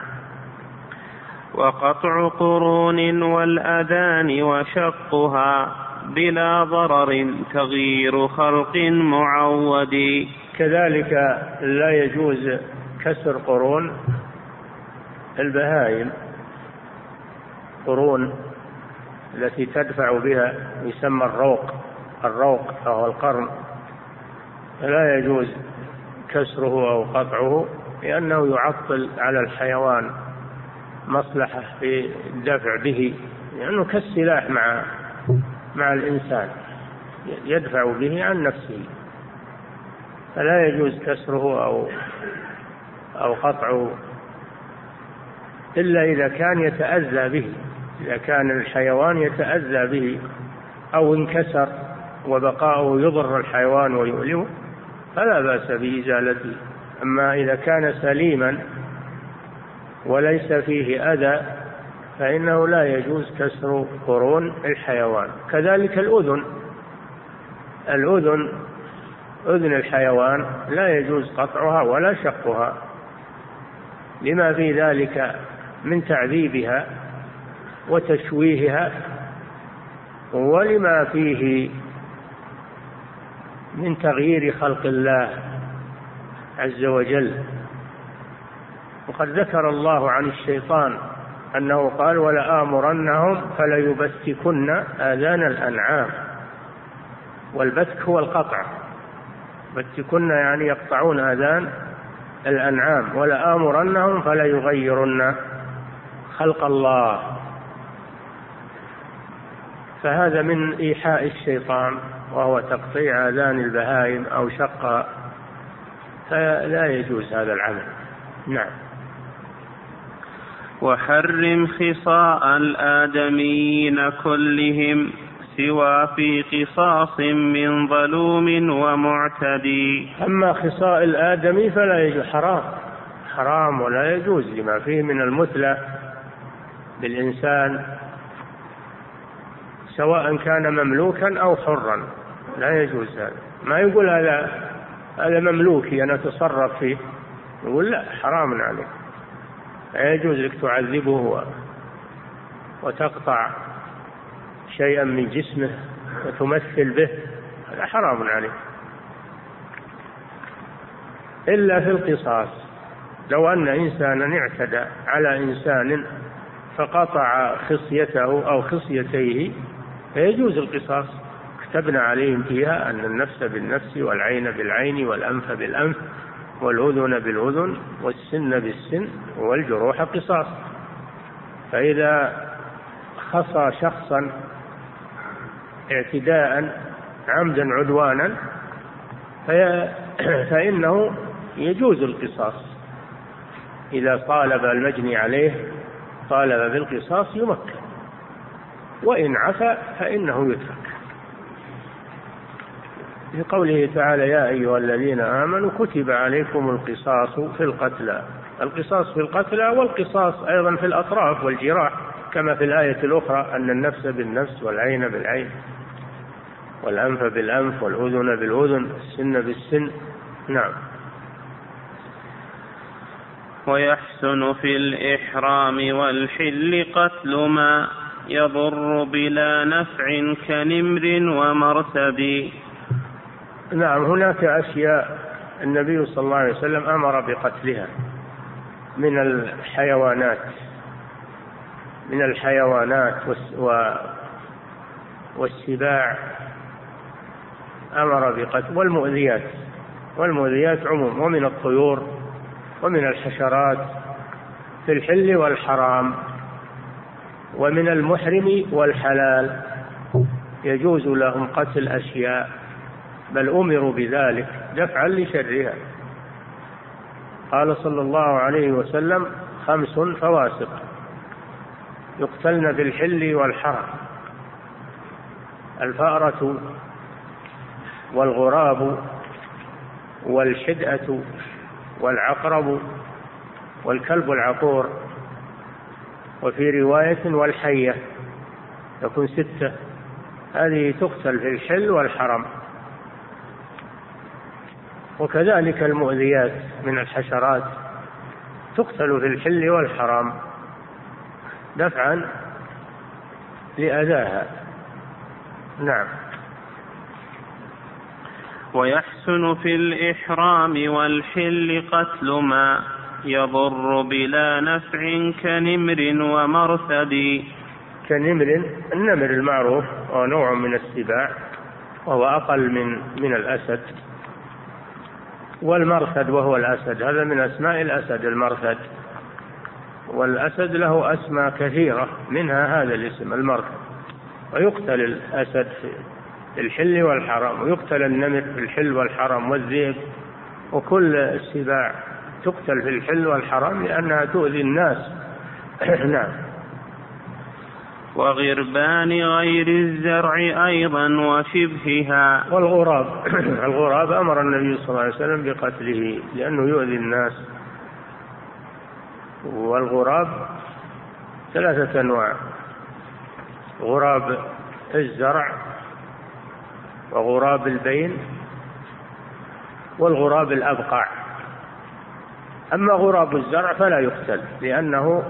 وقطع قرون والأذان وشقها بلا ضرر تغيير خلق معود. كذلك لا يجوز كسر قرون البهائم. قرون التي تدفع بها يسمى الروق. الروق فهو القرن. فلا يجوز كسره أو قطعه لأنه يعطل على الحيوان مصلحة في الدفع به لأنه كالسلاح مع مع الإنسان. يدفع به عن نفسه. فلا يجوز كسره أو أو قطعه إلا إذا كان يتأذى به. إذا كان الحيوان يتأذى به أو انكسر وبقاؤه يضر الحيوان ويؤلمه فلا بأس بإزالته. أما إذا كان سليما وليس فيه أذى فإنه لا يجوز كسر قرون الحيوان. كذلك الأذن. الأذن أذن الحيوان لا يجوز قطعها ولا شقها. لما في ذلك من تعذيبها وتشويهها ولما فيه من تغيير خلق الله عز وجل. وقد ذكر الله عن الشيطان أنه قال ولآمرنهم فليبتكن آذان الأنعام والبتك هو القطع. بتكن يعني يقطعون آذان الأنعام ولآمرنهم فليغيرن خلق الله. فهذا من إيحاء الشيطان وهو تقطيع آذان البهائم أو شقها فلا يجوز هذا العمل. نعم. وحرم خصاء الآدميين كلهم. سوى في قصاص من ظلوم ومعتدي. أما خصاء الآدمي فلا يجوز حرام. حرام ولا يجوز لما فيه من المثلى بالإنسان سواء كان مملوكا أو حرا. لا يجوز هذا. ما يقول هذا هذا مملوكي أنا أتصرف فيه. يقول لا حرام عليك. لا يجوز لك تعذبه وتقطع. شيئا من جسمه وتمثل به هذا حرام عليك إلا في القصاص. لو أن إنسانا اعتدى على إنسان فقطع خصيته أو خصيتيه فيجوز القصاص. كتبنا عليهم فيها أن النفس بالنفس والعين بالعين والأنف بالأنف والأذن بالأذن والسن بالسن والجروح قصاص. فإذا خصى شخصا اعتداء عمدا عدوانا فإنه يجوز القصاص. إذا طالب المجني عليه طالب بالقصاص يمكن. وإن عفا فإنه يترك. في قوله تعالى يا أيها الذين آمنوا كتب عليكم القصاص في القتلى. القصاص في القتلى والقصاص أيضا في الأطراف والجراح. كما في الآية الأخرى أن النفس بالنفس والعين بالعين والأنف بالأنف والأذن بالأذن السن بالسن. نعم. ويحسن في الإحرام والحل قتل ما يضر بلا نفع كنمر ومرتد نعم هناك أشياء النبي صلى الله عليه وسلم أمر بقتلها من الحيوانات. من الحيوانات والسباع. أمر بقتل والمؤذيات. والمؤذيات عموم ومن الطيور ومن الحشرات في الحل والحرام ومن المحرم والحلال. يجوز لهم قتل أشياء بل أمروا بذلك دفعا لشرها. قال صلى الله عليه وسلم خمس فواسق. يقتلن في الحل والحرم. الفأرة والغراب والحدأة والعقرب والكلب العقور. وفي رواية والحية تكون ستة. هذه تقتل في الحل والحرم. وكذلك المؤذيات من الحشرات تقتل في الحل والحرام دفعا لأذاها. نعم. ويحسن في الإحرام والحل قتل ما يضر بلا نفع كنمر ومرثد. كنمر النمر المعروف هو نوع من السباع وهو أقل من من الأسد. والمرثد وهو الأسد هذا من أسماء الأسد المرثد. والأسد له أسماء كثيرة منها هذا الاسم المرثد ويقتل الأسد في الحل والحرم ويقتل النمر في الحل والحرم والذئب وكل السباع تقتل في الحل والحرم لأنها تؤذي الناس. نعم. وغربان غير الزرع أيضا وشبهها. والغراب الغراب أمر النبي صلى الله عليه وسلم بقتله لأنه يؤذي الناس. والغراب ثلاثة أنواع. غراب الزرع وغراب البين والغراب الأبقع. أما غراب الزرع فلا يقتل لأنه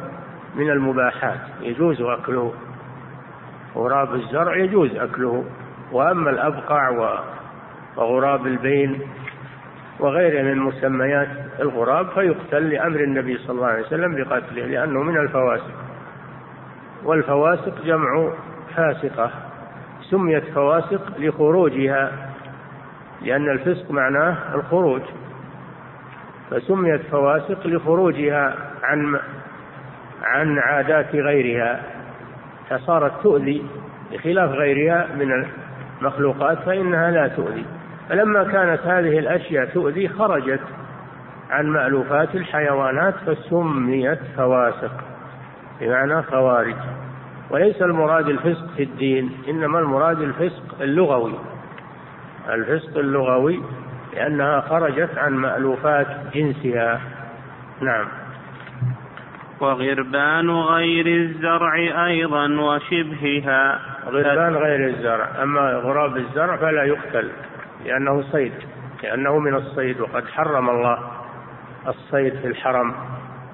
من المباحات يجوز أكله. غراب الزرع يجوز أكله وأما الأبقع وغراب البين وغيره من مسميات الغراب فيقتل لأمر النبي صلى الله عليه وسلم بقتله لأنه من الفواسق. والفواسق جمع فاسقة سميت فواسق لخروجها لأن الفسق معناه الخروج. فسميت فواسق لخروجها عن عن عادات غيرها فصارت تؤذي بخلاف غيرها من المخلوقات فإنها لا تؤذي. فلما كانت هذه الأشياء تؤذي خرجت عن مألوفات الحيوانات فسميت فواسق بمعنى خوارج. وليس المراد الفسق في الدين إنما المراد الفسق اللغوي. الفسق اللغوي لأنها خرجت عن مألوفات جنسها. نعم. وغربان غير الزرع أيضا وشبهها. غربان غير الزرع. أما غراب الزرع فلا يقتل. لأنه صيد لأنه من الصيد وقد حرم الله الصيد في الحرم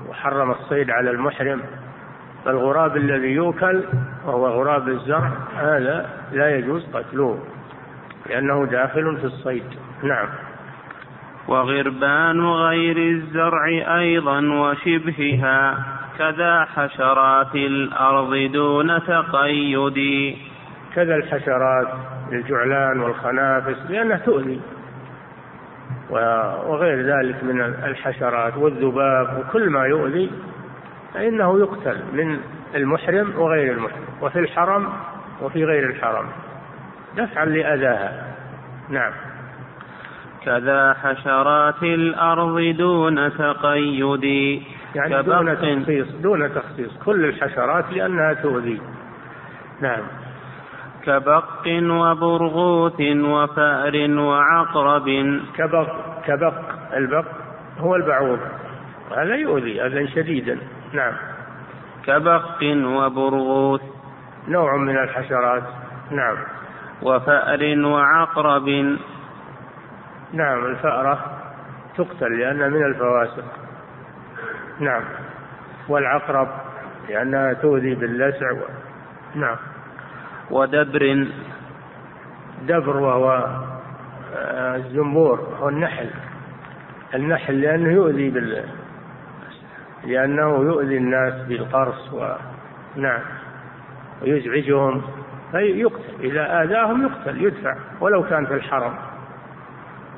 وحرم الصيد على المحرم. فالغراب الذي يؤكل وهو غراب الزرع هذا لا يجوز قتله لأنه داخل في الصيد. نعم. وغربان غير الزرع أيضا وشبهها كذا حشرات الأرض دون تقيد. كذا الحشرات الجعلان والخنافس لأنها تؤذي. وغير ذلك من الحشرات والذباب وكل ما يؤذي فإنه يقتل من المحرم وغير المحرم وفي الحرم وفي غير الحرم. دفعا لأذاها. نعم. كذا حشرات الأرض دون تقيد. يعني دون تخصيص دون تخصيص كل الحشرات لأنها تؤذي. نعم. كبق وبرغوث وفأر وعقرب. كبق كبق البق هو البعوض. هذا يؤذي أذى شديدا. نعم. كبق وبرغوث. نوع من الحشرات. نعم. وفأر وعقرب. نعم الفأرة تقتل لأنها من الفواسق. نعم. والعقرب لأنها تؤذي باللسع و... نعم. ودبر. دبر وهو آه، الزنبور هو النحل. النحل لأنه يؤذي بال لأنه يؤذي الناس بالقرص و نعم ويزعجهم. فيقتل إذا آذاهم يقتل يدفع ولو كان في الحرم.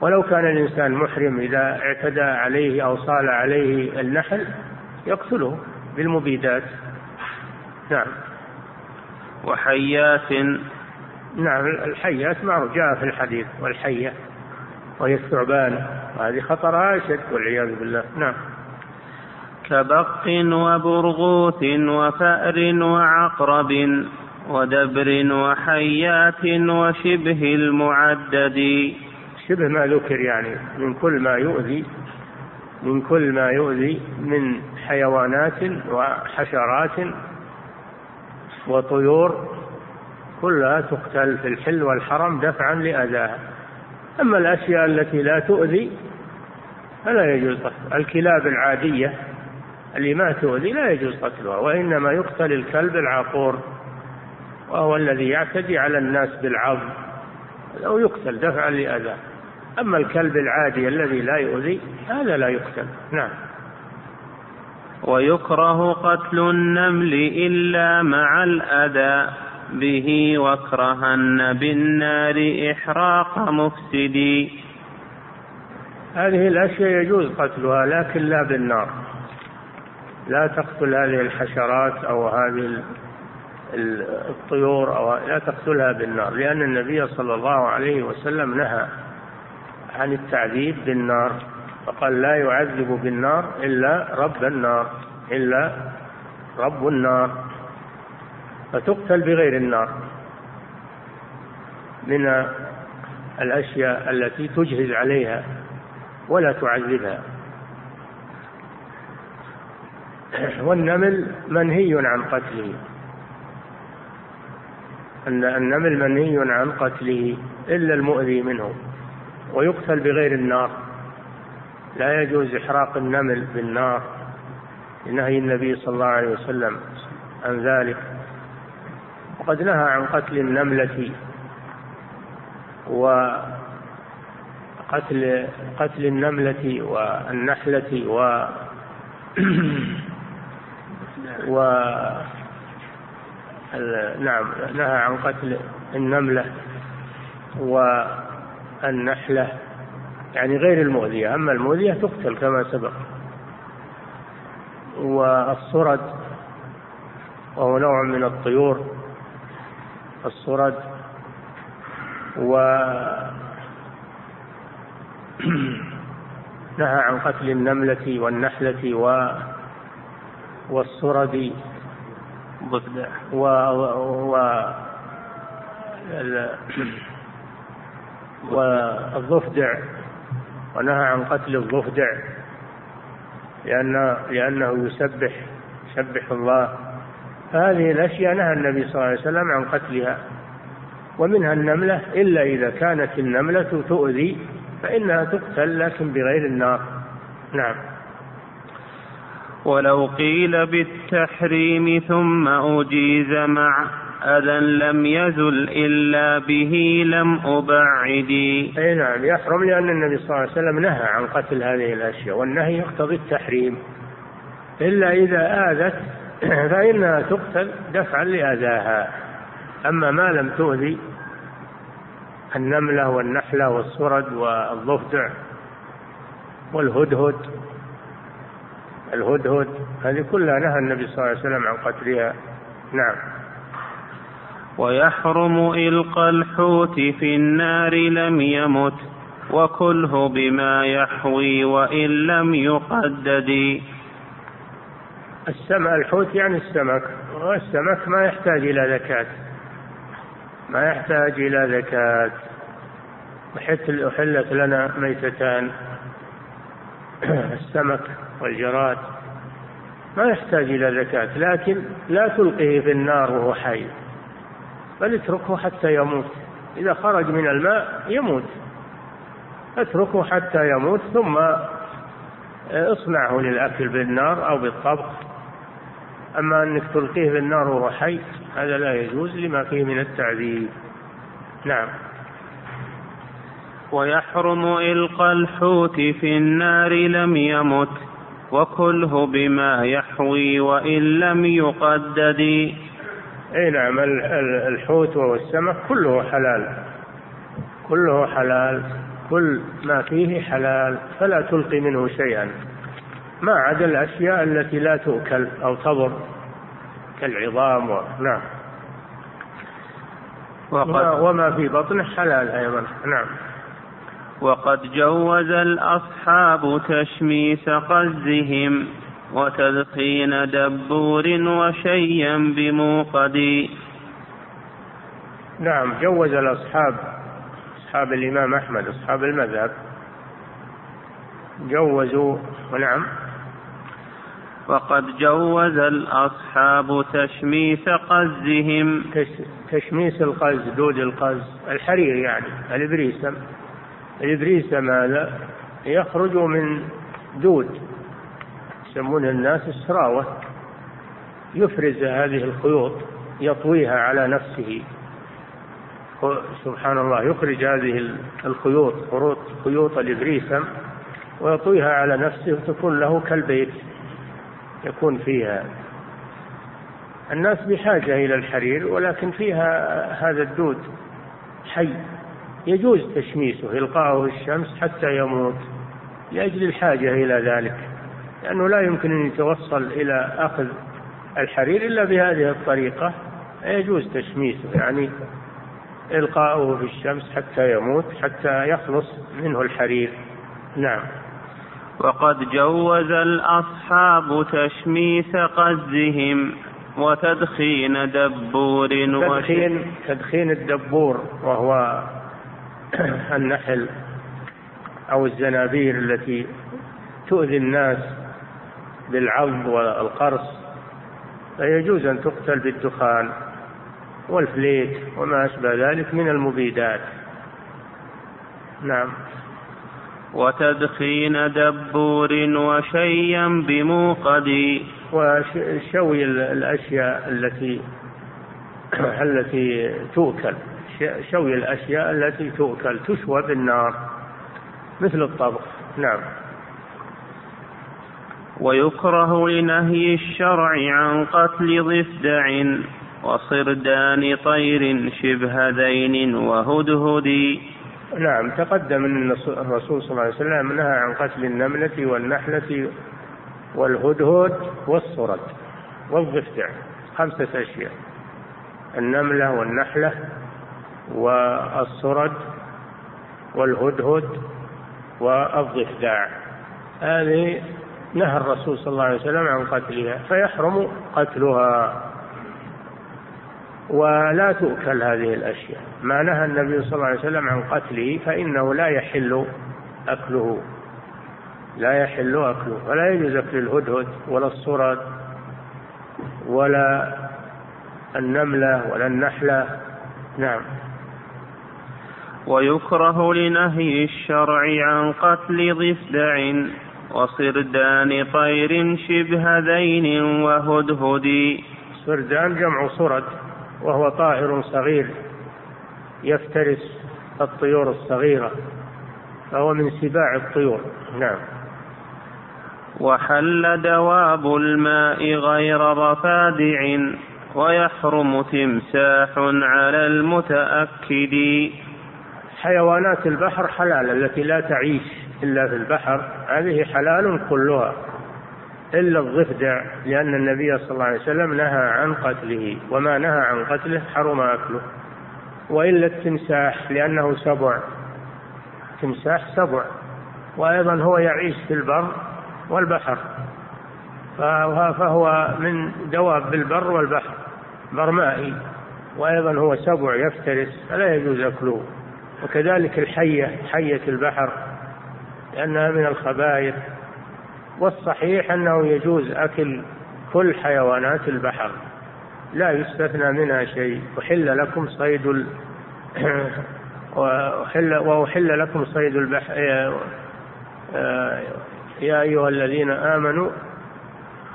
ولو كان الإنسان محرم إذا اعتدى عليه أو صال عليه النحل يقتله بالمبيدات. نعم. وحيات. نعم الحيات معروف جاء في الحديث والحية وهي الثعبان هذه خطرها أشد والعياذ بالله. نعم. كبق وبرغوث وفأر وعقرب ودبر وحيات وشبه المعدد. شبه ما ذكر يعني من كل ما يؤذي من كل ما يؤذي من حيوانات وحشرات وطيور كلها تقتل في الحل والحرم دفعا لأذاها. أما الأشياء التي لا تؤذي فلا يجوز قتلها. الكلاب العادية اللي ما تؤذي لا يجوز قتلها وإنما يقتل الكلب العقور وهو الذي يعتدي على الناس بالعظ أو يقتل دفعا لأذاه أما الكلب العادي الذي لا يؤذي هذا لا يقتل. نعم. ويكره قتل النمل إلا مع الأذى. به وكرهن بالنار إحراق مفسدي هذه الأشياء يجوز قتلها لكن لا بالنار. لا تقتل هذه الحشرات أو هذه الطيور أو لا تقتلها بالنار لأن النبي صلى الله عليه وسلم نهى عن التعذيب بالنار. فقال لا يعذب بالنار إلا رب النار إلا رب النار. فتقتل بغير النار. من الأشياء التي تجهز عليها ولا تعذبها. والنمل منهي عن قتله. أن النمل منهي عن قتله إلا المؤذي منه ويقتل بغير النار. لا يجوز إحراق النمل بالنار لنهي النبي صلى الله عليه وسلم عن ذلك. وقد نهى عن قتل النملة وقتل قتل النملة والنحلة و و نعم نهى عن قتل النملة والنحلة يعني غير المؤذية أما المؤذية تقتل كما سبق. والصرد وهو نوع من الطيور الصرد و نهى عن قتل النملة والنحلة و والصرد ضفدع و, و... والضفدع. ونهى عن قتل الضفدع لأن لأنه يسبح يسبح الله. فهذه الأشياء نهى النبي صلى الله عليه وسلم عن قتلها. ومنها النملة إلا إذا كانت النملة تؤذي فإنها تقتل لكن بغير النار. نعم. ولو قيل بالتحريم ثم أجيز مع أذى لم يزل إلا به لم أبعدي أي نعم يحرم لأن النبي صلى الله عليه وسلم نهى عن قتل هذه الأشياء والنهي يقتضي التحريم. إلا إذا آذت فإنها تقتل دفعا لأذاها. أما ما لم تؤذي النملة والنحلة والصرد والضفدع والهدهد. الهدهد هذه كلها نهى النبي صلى الله عليه وسلم عن قتلها. نعم. ويحرم إلقى الحوت في النار لم يمت وكله بما يحوي وإن لم يقدد. السمك الحوت يعني السمك. والسمك ما يحتاج إلى زكاة. ما يحتاج إلى زكاة. أحلت لنا ميتتان. السمك والجراد. ما يحتاج إلى زكاة لكن لا تلقه في النار وهو حي. بل اتركه حتى يموت. إذا خرج من الماء يموت. اتركه حتى يموت ثم اصنعه للأكل بالنار أو بالطبخ. أما أنك تلقيه في النار وهو حي هذا لا يجوز لما فيه من التعذيب. نعم. ويحرم إلقى الحوت في النار لم يمت وكله بما يحوي وإن لم يقدد. أي نعم الحوت وهو السمك كله حلال. كله حلال. كل ما فيه حلال. فلا تلقي منه شيئا. ما عدا الأشياء التي لا تؤكل أو تضر كالعظام و... نعم. وقد وما في بطنه حلال أيضا. نعم. وقد جوز الأصحاب تشميس قزهم. وتدخين دبور وشيا بموقد. نعم جوز الأصحاب أصحاب الإمام أحمد أصحاب المذهب. جوزوا ونعم. وقد جوز الأصحاب تشميس قزهم. تشميس القز دود القز الحرير يعني الإبريسم. الإبريسم هذا يخرج من دود. يسمون الناس السراوة. يفرز هذه الخيوط يطويها على نفسه. سبحان الله يخرج هذه الخيوط خيوط خيوط الإبريسم ويطويها على نفسه وتكون له كالبيت يكون فيها. الناس بحاجة إلى الحرير ولكن فيها هذا الدود حي. يجوز تشميسه إلقاؤه الشمس حتى يموت لأجل الحاجة إلى ذلك. لأنه لا يمكن أن يتوصل إلى أخذ الحرير إلا بهذه الطريقة. يجوز تشميسه يعني إلقاؤه في الشمس حتى يموت حتى يخلص منه الحرير. نعم. وقد جوز الأصحاب تشميس قزهم وتدخين دبور تدخين تدخين الدبور وهو النحل أو الزنابير التي تؤذي الناس بالعض والقرص فيجوز أن تقتل بالدخان والفليت وما أشبه ذلك من المبيدات. نعم. وتدخين دبور وشيا بموقد. وشوي الأشياء التي التي تؤكل. شوي الأشياء التي تؤكل تشوى بالنار مثل الطبخ. نعم. ويكره لنهي الشرع عن قتل ضفدع وصردان طير شبه ذين وهدهد. نعم تقدم أن الرسول صلى الله عليه وسلم نهى عن قتل النملة والنحلة والهدهد والصرد والضفدع. خمسة أشياء. النملة والنحلة والصرد والهدهد والضفدع. هذه نهى الرسول صلى الله عليه وسلم عن قتلها فيحرم قتلها. ولا تؤكل هذه الأشياء. ما نهى النبي صلى الله عليه وسلم عن قتله فإنه لا يحل أكله. لا يحل أكله. ولا يجوز أكل الهدهد ولا الصرد ولا النملة ولا النحلة. نعم. ويكره لنهي الشرع عن قتل ضفدع. وصردان طير شبه ذين وهدهد. صردان جمع صرد وهو طائر صغير يفترس الطيور الصغيرة فهو من سباع الطيور. نعم. وحل دواب الماء غير رفادع ويحرم تمساح على المتأكد. حيوانات البحر حلال التي لا تعيش. إلا في البحر هذه حلال كلها إلا الضفدع لأن النبي صلى الله عليه وسلم نهى عن قتله وما نهى عن قتله حرم أكله. وإلا التمساح لأنه سبع. تمساح سبع. وأيضا هو يعيش في البر والبحر. فهو من دواب البر والبحر. برمائي وأيضا هو سبع يفترس فلا يجوز أكله. وكذلك الحية حية البحر. لأنها من الخبائث والصحيح أنه يجوز أكل كل حيوانات البحر. لا يستثنى منها شيء. أحل لكم صيد ال... وأحل, وأحل لكم صيد البحر يا أيها الذين آمنوا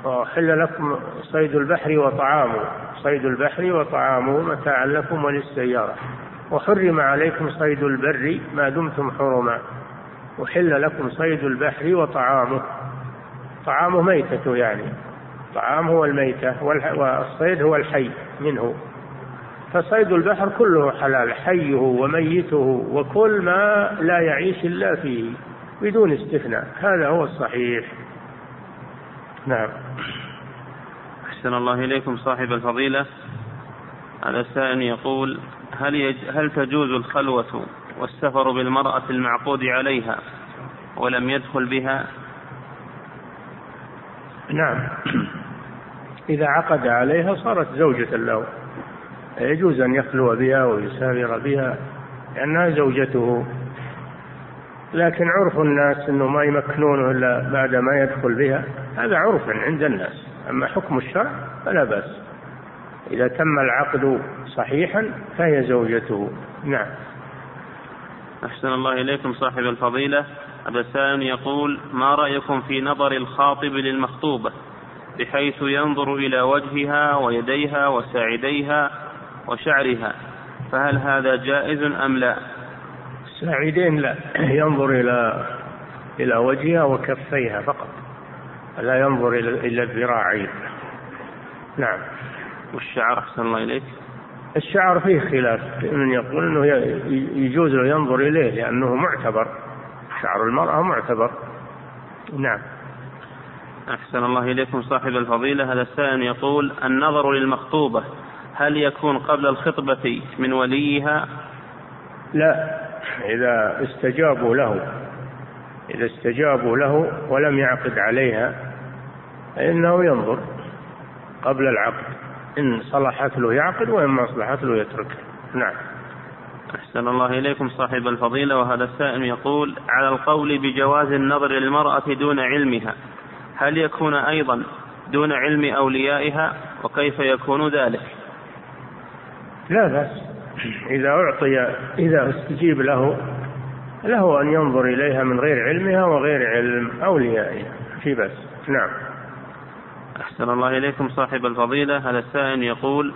وأحل لكم صيد البحر وطعامه. صيد البحر وطعامه متاعا لكم وللسيارة. وحرم عليكم صيد البر ما دمتم حرما. أحل لكم صيد البحر وطعامه. طعامه ميتة يعني. طعام هو الميتة والصيد هو الحي منه. فصيد البحر كله حلال حيه وميته وكل ما لا يعيش إلا فيه بدون استثناء. هذا هو الصحيح. نعم. أحسن الله إليكم صاحب الفضيلة. هذا السائل يقول هل, يج... هل تجوز الخلوة؟ والسفر بالمرأة المعقود عليها ولم يدخل بها. نعم. إذا عقد عليها صارت زوجة له. يجوز أن يخلو بها ويسافر بها لأنها زوجته. لكن عرف الناس أنه ما يمكنونه إلا بعد ما يدخل بها. هذا عرف عند الناس. أما حكم الشرع فلا بأس. إذا تم العقد صحيحا فهي زوجته. نعم. أحسن الله إليكم صاحب الفضيلة. هذا سائل يقول ما رأيكم في نظر الخاطب للمخطوبة بحيث ينظر إلى وجهها ويديها وساعديها وشعرها. فهل هذا جائز أم لا؟ الساعدين لا. ينظر إلى إلى وجهها وكفيها فقط. لا ينظر إلى الذراعين نعم. والشعر أحسن الله إليك. الشعر فيه خلاف. من يقول أنه يجوز له ينظر إليه لأنه معتبر. شعر المرأة معتبر. نعم. أحسن الله إليكم صاحب الفضيلة. هذا السائل يقول النظر للمخطوبة هل يكون قبل الخطبة من وليها؟ لا. إذا استجابوا له إذا استجابوا له ولم يعقد عليها فإنه ينظر قبل العقد. إن صلحت له يعقد وإن ما صلحت له يترك نعم. أحسن الله إليكم صاحب الفضيلة وهذا السائل يقول على القول بجواز النظر للمرأة دون علمها هل يكون أيضا دون علم أوليائها وكيف يكون ذلك؟ لا بأس. إذا أعطي إذا استجيب له له أن ينظر إليها من غير علمها وغير علم أوليائها. في بس نعم. أحسن الله إليكم صاحب الفضيلة. هذا السائل يقول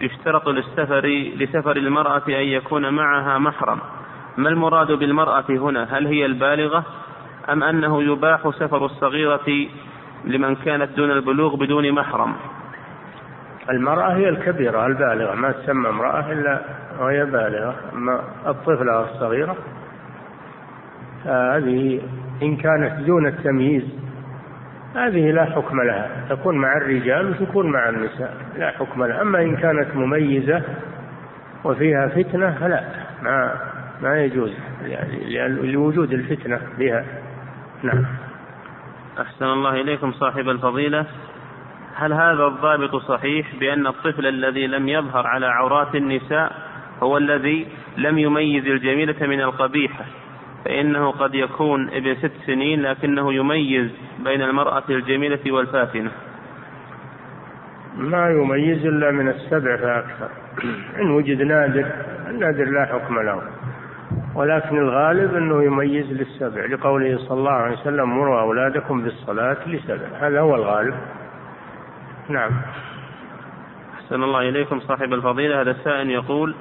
يشترط للسفر لسفر المرأة أن يكون معها محرم. ما المراد بالمرأة هنا؟ هل هي البالغة أم أنه يباح سفر الصغيرة لمن كانت دون البلوغ بدون محرم؟ المرأة هي الكبيرة البالغة. ما تسمى امرأة إلا وهي بالغة. أما الطفلة الصغيرة هذه إن كانت دون التمييز هذه لا حكم لها تكون مع الرجال وتكون مع النساء لا حكم لها. أما إن كانت مميزة وفيها فتنة فلا ما ما يجوز يعني لوجود الفتنة بها. نعم. أحسن الله إليكم صاحب الفضيلة. هل هذا الضابط صحيح بأن الطفل الذي لم يظهر على عورات النساء هو الذي لم يميز الجميلة من القبيحة؟ فإنه قد يكون ابن ست سنين لكنه يميز بين المرأة الجميلة والفاتنة. ما يميز إلا من السبع فأكثر. إن وجد نادر النادر لا حكم له. ولكن الغالب أنه يميز للسبع لقوله صلى الله عليه وسلم مروا أولادكم بالصلاة لسبع. هذا هو الغالب. نعم. أحسن الله إليكم صاحب الفضيلة. هذا السائل يقول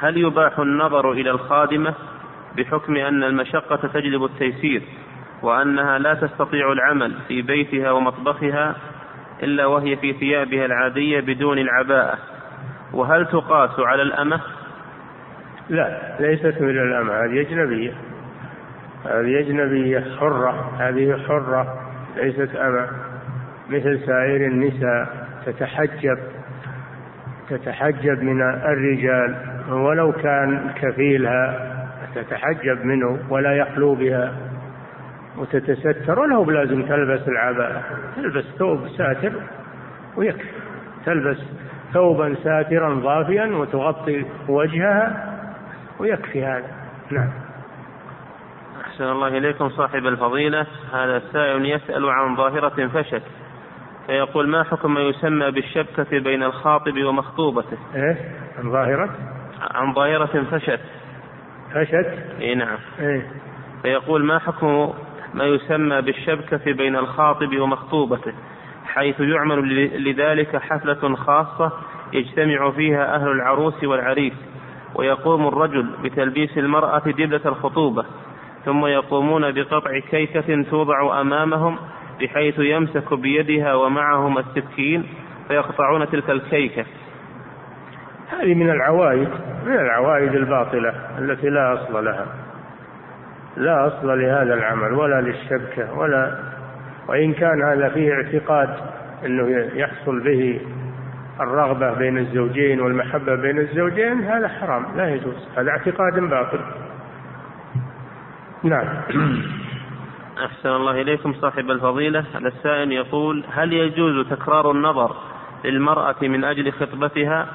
هل يباح النظر إلى الخادمة بحكم أن المشقة تجلب التيسير وأنها لا تستطيع العمل في بيتها ومطبخها إلا وهي في ثيابها العادية بدون العباءة. وهل تقاس على الأمة؟ لا ليست من الأمة. هذه أجنبية. هذه أجنبية حرة. هذه حرة ليست أمة. مثل سائر النساء تتحجب تتحجب من الرجال ولو كان كفيلها تتحجب منه ولا يخلو بها وتتستر وله بلازم تلبس العباءة. تلبس ثوب ساتر ويكفي. تلبس ثوبا ساترا ضافيا وتغطي وجهها ويكفي هذا. نعم. أحسن الله إليكم صاحب الفضيلة. هذا السائل يسأل عن ظاهرة فشت فيقول ما حكم ما يسمى بالشبكة بين الخاطب ومخطوبته؟ إيه؟ عن ظاهرة؟ عن ظاهرة فشت فشت إي نعم. إيه فيقول ما حكم ما يسمى بالشبكة بين الخاطب ومخطوبته؟ حيث يعمل لذلك حفلة خاصة يجتمع فيها أهل العروس والعريس ويقوم الرجل بتلبيس المرأة دبلة الخطوبة ثم يقومون بقطع كيكة توضع أمامهم بحيث يمسك بيدها ومعهم السكين فيقطعون تلك الكيكة. هذه من العوائد من العوائد الباطلة التي لا أصل لها. لا أصل لهذا العمل ولا للشبكة ولا وإن كان هذا فيه اعتقاد أنه يحصل به الرغبة بين الزوجين والمحبة بين الزوجين هذا حرام لا يجوز هذا اعتقاد باطل. نعم. أحسن الله إليكم صاحب الفضيلة. هذا السائل يقول هل يجوز تكرار النظر للمرأة من أجل خطبتها؟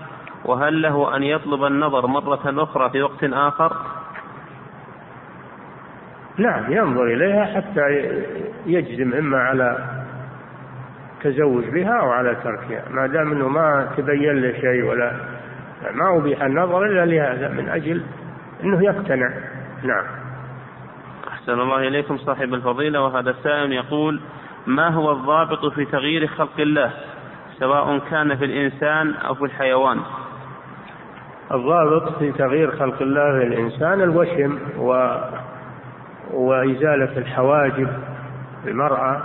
وهل له أن يطلب النظر مرة أخرى في وقت آخر؟ نعم ينظر إليها حتى يجزم إما على تزوج بها أو على تركها. ما دام أنه ما تبين له شيء ولا ما أبيح النظر إلا لهذا من أجل أنه يقتنع. نعم. أحسن الله إليكم صاحب الفضيلة. وهذا السائل يقول ما هو الضابط في تغيير خلق الله؟ سواء كان في الإنسان أو في الحيوان. الضابط في تغيير خلق الله في الإنسان الوشم و... وإزالة الحواجب المرأة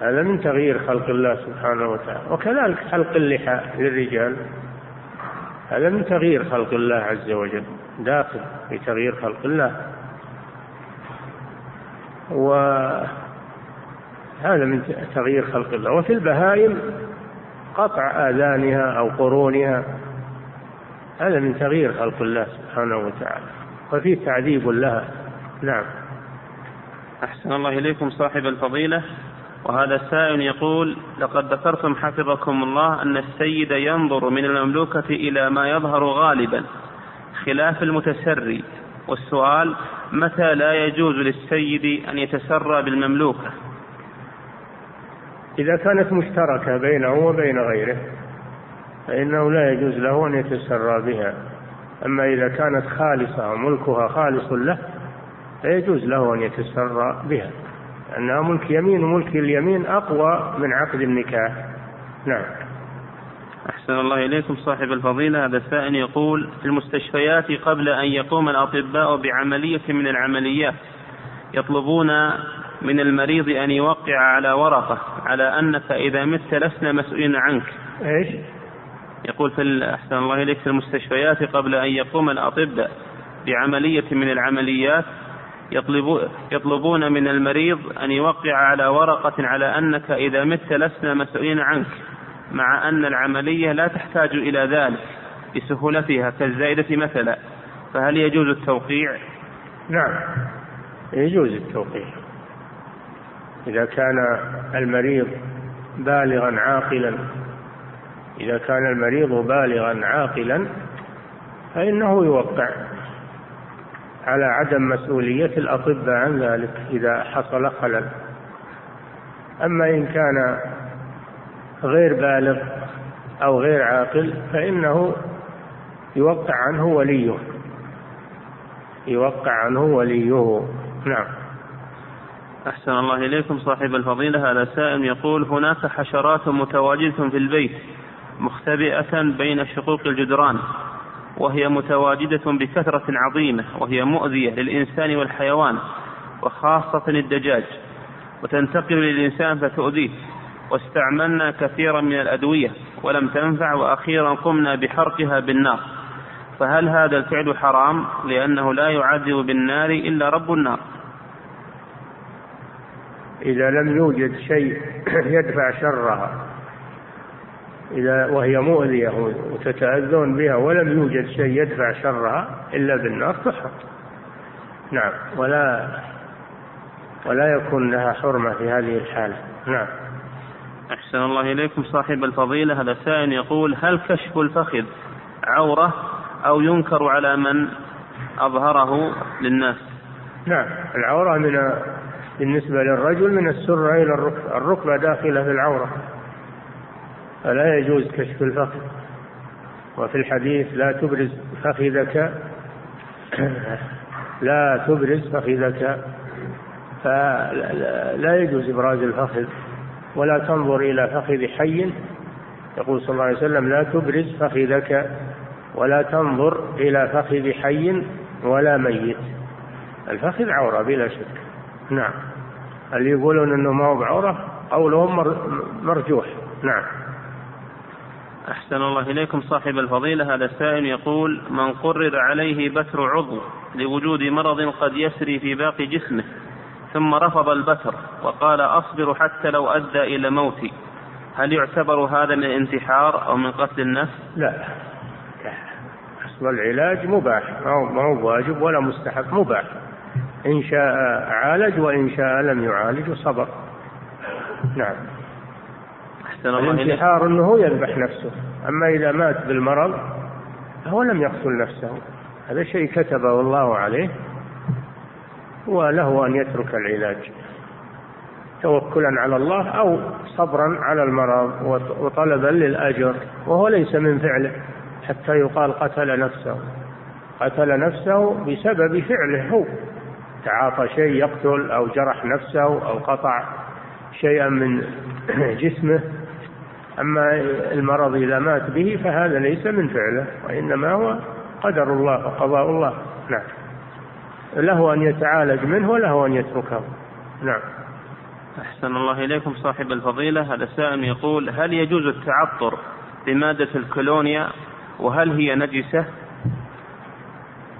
هذا من تغيير خلق الله سبحانه وتعالى. وكذلك حلق اللحى للرجال. هذا من تغيير خلق الله عز وجل. داخل في تغيير خلق الله. وهذا من تغيير خلق الله. وفي البهائم قطع آذانها أو قرونها. هذا من تغيير خلق الله سبحانه وتعالى وفي تعذيب لها. نعم. أحسن الله إليكم صاحب الفضيلة. وهذا السائل يقول لقد ذكرتم حفظكم الله أن السيد ينظر من المملوكة إلى ما يظهر غالبا خلاف المتسري. والسؤال متى لا يجوز للسيد أن يتسرى بالمملوكة؟ إذا كانت مشتركة بينه وبين غيره فإنه لا يجوز له أن يتسرى بها. أما إذا كانت خالصة وملكها خالص له فيجوز له أن يتسرى بها. لأنها ملك يمين وملك اليمين أقوى من عقد النكاح. نعم. أحسن الله إليكم صاحب الفضيلة. هذا السائل يقول في المستشفيات قبل أن يقوم الأطباء بعملية من العمليات يطلبون من المريض أن يوقع على ورقة على أنك إذا مت لسنا مسؤولين عنك. إيش؟ يقول في أحسن الله إليك في المستشفيات قبل أن يقوم الأطباء بعملية من العمليات يطلبون من المريض أن يوقع على ورقة على أنك إذا مت لسنا مسؤولين عنك مع أن العملية لا تحتاج إلى ذلك بسهولتها كالزائدة مثلا. فهل يجوز التوقيع؟ نعم. يجوز التوقيع. إذا كان المريض بالغا عاقلا إذا كان المريض بالغا عاقلا فإنه يوقع على عدم مسؤولية الأطباء عن ذلك إذا حصل خلل. أما إن كان غير بالغ أو غير عاقل فإنه يوقع عنه وليه. يوقع عنه وليه. نعم. أحسن الله إليكم صاحب الفضيلة. هذا سائل يقول هناك حشرات متواجدة في البيت. مختبئة بين شقوق الجدران وهي متواجدة بكثرة عظيمة وهي مؤذية للإنسان والحيوان وخاصة الدجاج وتنتقل للإنسان فتؤذيه. واستعملنا كثيرا من الأدوية ولم تنفع وأخيرا قمنا بحرقها بالنار. فهل هذا الفعل حرام؟ لأنه لا يعذب بالنار إلا رب النار. إذا لم يوجد شيء يدفع شرها إذا وهي مؤذية وتتأذون بها ولم يوجد شيء يدفع شرها إلا بالنار تحرق نعم. ولا ولا يكون لها حرمة في هذه الحالة. نعم. أحسن الله إليكم صاحب الفضيلة. هذا سائل يقول هل كشف الفخذ عورة أو ينكر على من أظهره للناس؟ نعم. العورة من بالنسبة للرجل من السرة إلى الركبة الركبة داخلة في العورة. فلا يجوز كشف الفخذ. وفي الحديث لا تبرز فخذك لا تبرز فخذك فلا يجوز إبراز الفخذ. ولا تنظر إلى فخذ حي يقول صلى الله عليه وسلم لا تبرز فخذك ولا تنظر إلى فخذ حي ولا ميت. الفخذ عورة بلا شك. نعم. اللي يقولون إنه ما هو بعورة قولهم مرجوح. نعم. أحسن الله إليكم. صاحب الفضيلة هذا السائل يقول من قرر عليه بتر عضو لوجود مرض قد يسري في باقي جسمه ثم رفض البتر وقال أصبر حتى لو أدى إلى موتي. هل يعتبر هذا من الانتحار أو من قتل النفس؟ لا. أصل العلاج مباح ما هو واجب ولا مستحب مباح. إن شاء عالج وإن شاء لم يعالج وصبر. نعم. أحسن الله الانتحار أنه يذبح نفسه. أما إذا مات بالمرض فهو لم يقتل نفسه. هذا شيء كتبه الله عليه وله أن يترك العلاج. توكلا على الله أو صبرا على المرض وطلبا للأجر. وهو ليس من فعله حتى يقال قتل نفسه. قتل نفسه بسبب فعله هو. تعاطى شيء يقتل أو جرح نفسه أو قطع شيئا من جسمه. أما المرض إذا مات به فهذا ليس من فعله وإنما هو قدر الله وقضاء الله. نعم. له أن يتعالج منه وله أن يتركه. نعم. أحسن الله إليكم صاحب الفضيلة. هذا سائل يقول هل يجوز التعطر بمادة الكولونيا؟ وهل هي نجسة؟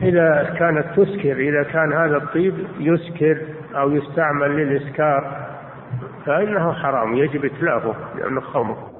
إذا كانت تسكر إذا كان هذا الطيب يسكر أو يستعمل للإسكار فإنه حرام يجب إتلافه لأنه خمر